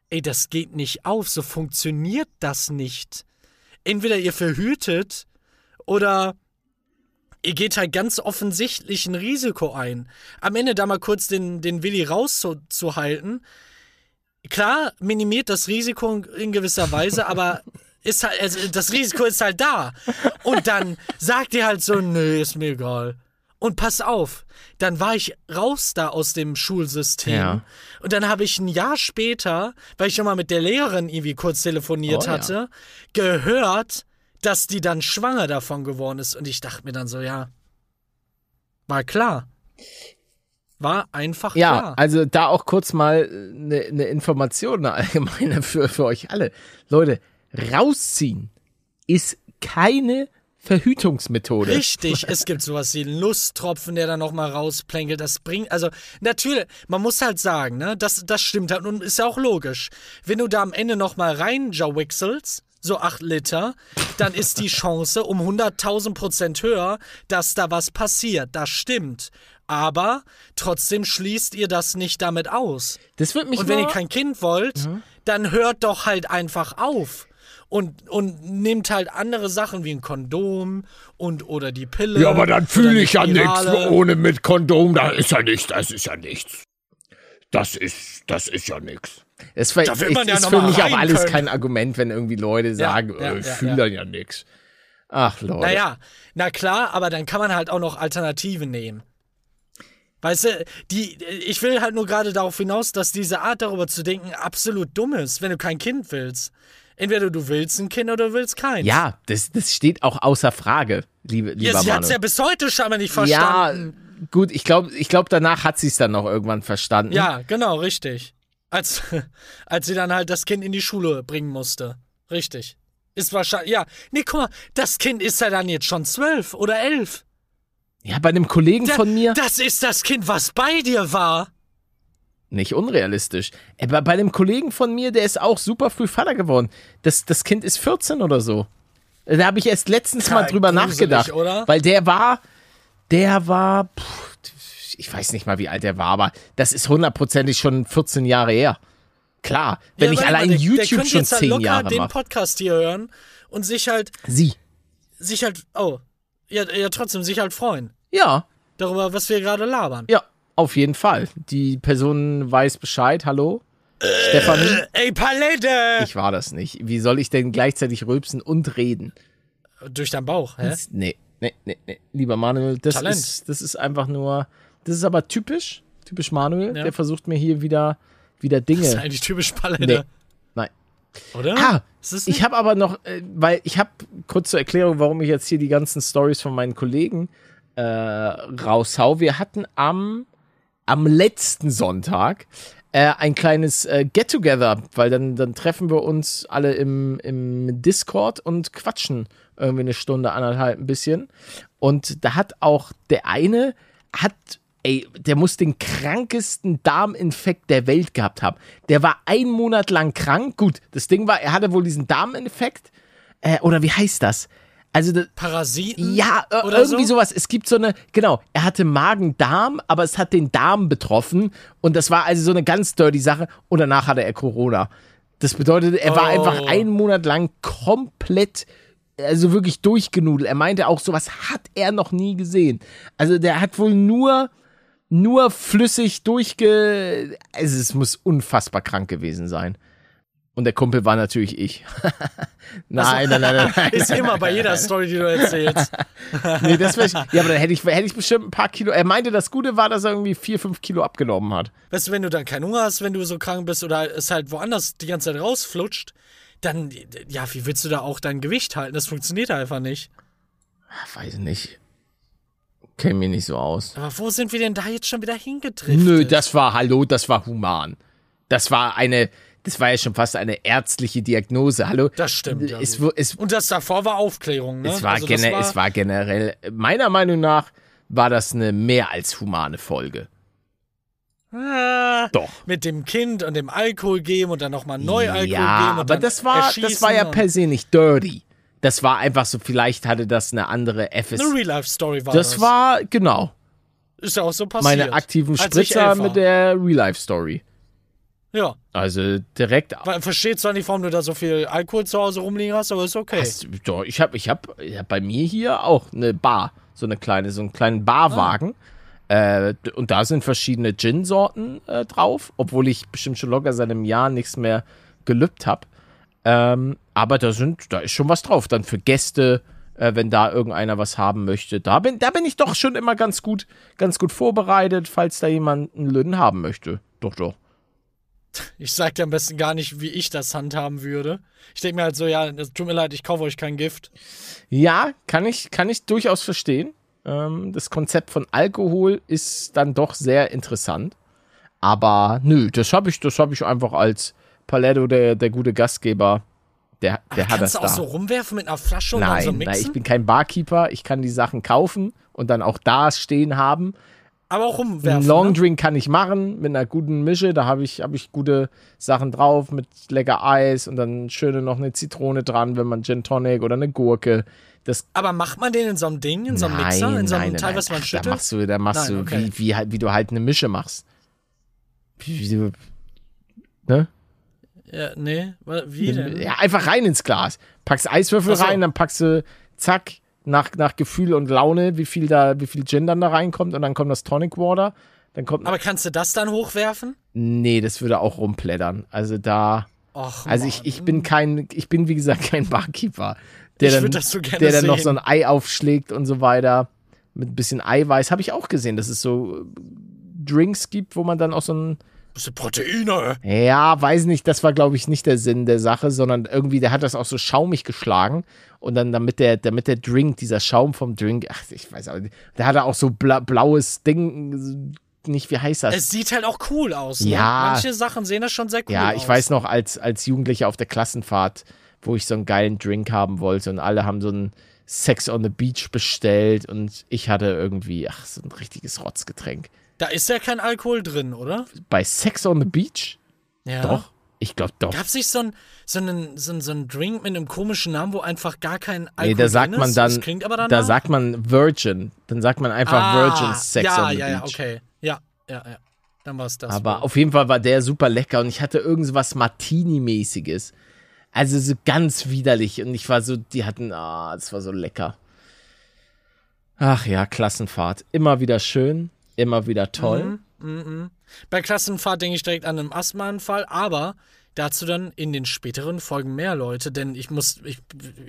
ey, das geht nicht auf, so funktioniert das nicht. Entweder ihr verhütet oder ihr geht halt ganz offensichtlich ein Risiko ein. Am Ende da mal kurz den, den Willi rauszuhalten. Klar, minimiert das Risiko in- gewisser Weise, aber ist halt, also das Risiko ist halt da. Und dann sagt ihr halt so, nö, ist mir egal. Und pass auf, dann war ich raus da aus dem Schulsystem. Ja. Und dann habe ich ein Jahr später, weil ich nochmal mit der Lehrerin irgendwie kurz telefoniert Oh, ja. hatte, gehört, dass die dann schwanger davon geworden ist. Und ich dachte mir dann so, ja, war klar. War einfach Ja, klar. also da auch kurz mal eine ne Information, eine allgemeine für, für euch alle. Leute, rausziehen ist keine Verhütungsmethode. Richtig, es gibt sowas wie Lusttropfen, der dann nochmal rausplänkelt. Das bringt, also natürlich, man muss halt sagen, ne, das, das stimmt halt und ist ja auch logisch. Wenn du da am Ende nochmal reinjawixelst, so 8 Liter, dann ist die Chance um 100.000 Prozent höher, dass da was passiert. Das stimmt. Aber trotzdem schließt ihr das nicht damit aus. Das wird mich Und wenn ihr kein Kind wollt, dann hört doch halt einfach auf. Und, und nehmt halt andere Sachen wie ein Kondom und oder die Pille. Ja, aber dann fühle ich ja nichts ohne mit Kondom. Da ist ja nichts, das ist ja nichts. Das ist, das ist ja nichts. Es war, Da will ich, man ja ist für mich auch alles können. kein Argument, wenn irgendwie Leute sagen, ja, äh, ich ja, fühle ja. dann ja nichts. Ach, Leute. Naja, na klar, aber dann kann man halt auch noch Alternativen nehmen. Weißt du, die, ich will halt nur gerade darauf hinaus, dass diese Art darüber zu denken absolut dumm ist, wenn du kein Kind willst. Entweder du willst ein Kind oder du willst keins. Ja, das, das steht auch außer Frage, liebe, lieber ja sie Manu. hat's ja bis heute scheinbar nicht ja, verstanden. gut, ich glaube, ich glaub, danach hat sie es dann noch irgendwann verstanden. Ja, genau, richtig. Als, als sie dann halt das Kind in die Schule bringen musste. Richtig. Ist wahrscheinlich, ja. Nee, guck mal, das Kind ist ja dann jetzt schon zwölf oder elf. Ja, bei einem Kollegen Da- von mir, Das ist das Kind, was bei dir war. Nicht unrealistisch. Aber bei einem Kollegen von mir, der ist auch super früh Vater geworden. Das, das Kind ist 14 oder so. Da habe ich erst letztens mal drüber gruselig, nachgedacht. oder? Weil der war, der war, ich weiß nicht mal, wie alt der war, aber das ist hundertprozentig schon 14 Jahre her. Klar, wenn Ja, ich warte mal, allein der, der YouTube könnte schon jetzt halt 10 locker Jahre den mache. Podcast hier hören und sich halt, Sie. sich halt, oh, ja, ja trotzdem sich halt freuen Ja, darüber, was wir gerade labern. ja, auf jeden Fall. Die Person weiß Bescheid. Hallo? Stefanie? Ey, Palette! Ich war das nicht. Wie soll ich denn gleichzeitig rülpsen und reden? Durch deinen Bauch, hä? Das, nee, nee, nee, nee. Lieber Manuel, das Talent. ist, das ist einfach nur, das ist aber typisch, typisch Manuel, Ja. der versucht mir hier wieder, wieder Dinge. Das ist eigentlich typisch Palette. Nee. Nein, Oder? Ah, ich habe aber noch, äh, weil ich habe kurz zur Erklärung, warum ich jetzt hier die ganzen Stories von meinen Kollegen äh, raushau. Wir hatten am, am letzten Sonntag äh, ein kleines äh, Get-Together, weil dann, dann treffen wir uns alle im, im Discord und quatschen irgendwie eine Stunde, anderthalb ein bisschen. Und da hat auch der eine, hat, ey, der muss den krankesten Darminfekt der Welt gehabt haben. Der war einen Monat lang krank. Gut, das Ding war, er hatte wohl diesen Darminfekt. Äh, oder wie heißt das? Also, das, Parasiten? ja, äh, oder irgendwie so? sowas. Es gibt so eine, genau, er hatte Magen-Darm, aber es hat den Darm betroffen. Und das war also so eine ganz dirty Sache. Und danach hatte er Corona. Das bedeutet, er war Oh. einfach einen Monat lang komplett, also wirklich durchgenudelt. Er meinte auch, sowas hat er noch nie gesehen. Also der hat wohl nur, nur flüssig durchge... Also es muss unfassbar krank gewesen sein. Und der Kumpel war natürlich ich. nein, nein, nein, nein, nein. Ist immer bei jeder Story, die du erzählst. Nee, das wär ich, ja, aber dann hätte ich, hätte ich bestimmt ein paar Kilo. Er meinte, das Gute war, dass er irgendwie vier, fünf Kilo abgenommen hat. Weißt du, wenn du dann keinen Hunger hast, wenn du so krank bist oder es halt woanders die ganze Zeit rausflutscht, dann, ja, wie willst du da auch dein Gewicht halten? Das funktioniert einfach nicht. Ach, weiß nicht. Kenn mich nicht so aus. Aber wo sind wir denn da jetzt schon wieder hingedriftet? Nö, das war, hallo, das war human. Das war eine, das war ja schon fast eine ärztliche Diagnose. Hallo? Das stimmt, ja, Es, es, Und das davor war Aufklärung, ne? es, war Also gene, es war generell, meiner Meinung nach, war das eine mehr als humane Folge. Ah, Doch. Mit dem Kind und dem Alkohol geben und dann nochmal neu Alkohol ja, geben. Und aber das war, das war ja per se nicht dirty. Das war einfach so, vielleicht hatte das eine andere FS. Eine Real-Life-Story war das. Das war, genau, Ist ja auch so passiert. meine aktiven Spritzer war. mit der Real-Life-Story. Ja. Also direkt Man versteht zwar nicht, warum du da so viel Alkohol zu Hause rumliegen hast, aber ist okay. Hast, doch, ich habe ich hab, ich hab bei mir hier auch eine Bar, so eine kleine, so einen kleinen Barwagen. Äh, d- und da sind verschiedene Gin-Sorten äh, drauf, obwohl ich bestimmt schon locker seit einem Jahr nichts mehr gelübt habe. Ähm, aber da sind, da ist schon was drauf. Dann für Gäste, äh, wenn da irgendeiner was haben möchte. Da bin, da bin ich doch schon immer ganz gut, ganz gut vorbereitet, falls da jemand einen Lüden haben möchte. Doch, doch. Ich sag dir am besten gar nicht, wie ich das handhaben würde. Ich denke mir halt so, ja, es tut mir leid, ich kaufe euch kein Gift. Ja, kann ich, kann ich durchaus verstehen. Ähm, das Konzept von Alkohol ist dann doch sehr interessant. Aber nö, das habe ich, das habe ich einfach als Paletto, der, der gute Gastgeber, der, der hat das Kannst du auch da. so rumwerfen mit einer Flasche und dann so Nein, nein, mixen? ich bin kein Barkeeper. Ich kann die Sachen kaufen und dann auch da stehen haben. Aber auch Einen rumwerfen. Long ne? Drink kann ich machen mit einer guten Mische. Da habe ich, hab ich gute Sachen drauf mit lecker Eis und dann schöne noch eine Zitrone dran, wenn man Gin Tonic oder eine Gurke. Das Aber macht man den in so einem Ding, in so einem Mixer, in so einem Teil, was man Ach, Da schüttelt? machst du, da machst Nein, du okay. wie, wie, halt- wie du halt eine Mische machst. Wie, wie ne? Ja, nee, wie denn? Ja, einfach rein ins Glas. Packst Eiswürfel so. rein, dann packst du, zack, nach, nach Gefühl und Laune, wie viel da, wie viel Gin dann da reinkommt und dann kommt das Tonic Water. Dann kommt. Aber kannst du das dann hochwerfen? nee, das würde auch rumplättern. Also da. Och, Also ich, ich bin kein, ich bin wie gesagt kein Barkeeper, der Ich dann, so der dann noch so ein Ei aufschlägt und so weiter. Mit ein bisschen Eiweiß habe ich auch gesehen, dass es so Drinks gibt, wo man dann auch so ein, Bisschen Proteine. ja, weiß nicht, das war glaube ich nicht der Sinn der Sache, sondern irgendwie, der hat das auch so schaumig geschlagen und dann damit der, damit der Drink, dieser Schaum vom Drink, ach, ich weiß auch nicht, der hatte auch so bla, blaues Ding, nicht, wie heißt das? Es sieht halt auch cool aus. Ne? Ja. Manche Sachen sehen das schon sehr cool Ja, aus. ich weiß noch, als, als Jugendlicher auf der Klassenfahrt, wo ich so einen geilen Drink haben wollte und alle haben so einen Sex on the Beach bestellt und ich hatte irgendwie, ach, so ein richtiges Rotzgetränk. Da ist ja kein Alkohol drin, oder? Bei Sex on the Beach? Ja. Doch. Ich glaube doch. Gab es nicht so einen so einen, so einen, so einen Drink mit einem komischen Namen, wo einfach gar kein Alkohol Nee, da sagt drin man ist? dann, Das klingt aber danach. da sagt man Virgin. Dann sagt man einfach ah, Virgin Sex ja, on the ja, Beach. ja, okay. Ja, ja, ja. Dann war es das. Aber wohl. auf jeden Fall war der super lecker und ich hatte irgendwas Martini-mäßiges. Also so ganz widerlich und ich war so, die hatten, ah, das war so lecker. Ach ja, Klassenfahrt. Immer wieder schön, immer wieder toll. Bei Klassenfahrt denke ich direkt an einen Asthmaanfall, aber dazu dann in den späteren Folgen mehr Leute, denn ich muss, ich,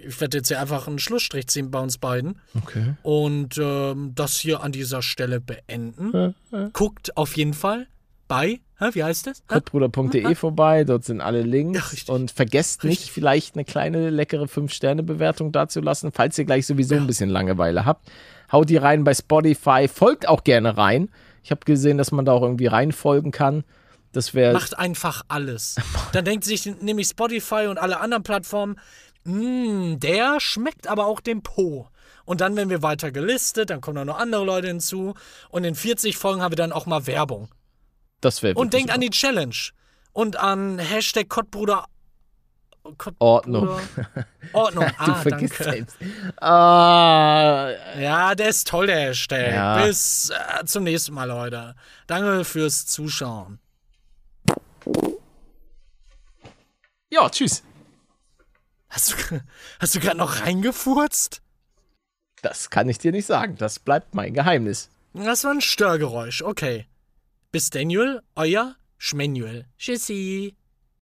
ich werde jetzt hier einfach einen Schlussstrich ziehen bei uns beiden Okay. und ähm, das hier an dieser Stelle beenden. Guckt auf jeden Fall bei, hä, wie heißt das? Kottbruder.de vorbei, dort sind alle Ja, Links. richtig. und vergesst nicht, vielleicht eine kleine leckere 5-Sterne-Bewertung dazulassen, falls ihr gleich sowieso ein bisschen Langeweile habt. Haut die rein bei Spotify, folgt auch gerne rein. Ich habe gesehen, dass man da auch irgendwie reinfolgen kann. Das wäre Macht einfach alles. Dann denkt sich nämlich Spotify und alle anderen Plattformen, "Hm, der schmeckt aber auch dem Po. Und dann werden wir weiter gelistet, dann kommen da noch andere Leute hinzu. Und in 40 Folgen haben wir dann auch mal Werbung. das wäre Und denkt an die Challenge. Und an Hashtag Kottbruder. Kottbruder- Ordnung. Ordnung. Du Ah, vergisst danke. selbst. Ah, Ja, der ist toll, der Hashtag. Ja. Bis äh, zum nächsten Mal, Leute. Danke fürs Zuschauen. ja, tschüss. Hast du, hast du gerade noch reingefurzt? Das kann ich dir nicht sagen. Das bleibt mein Geheimnis. Das war ein Störgeräusch, okay. Bis Daniel, euer Schmanuel. Tschüssi.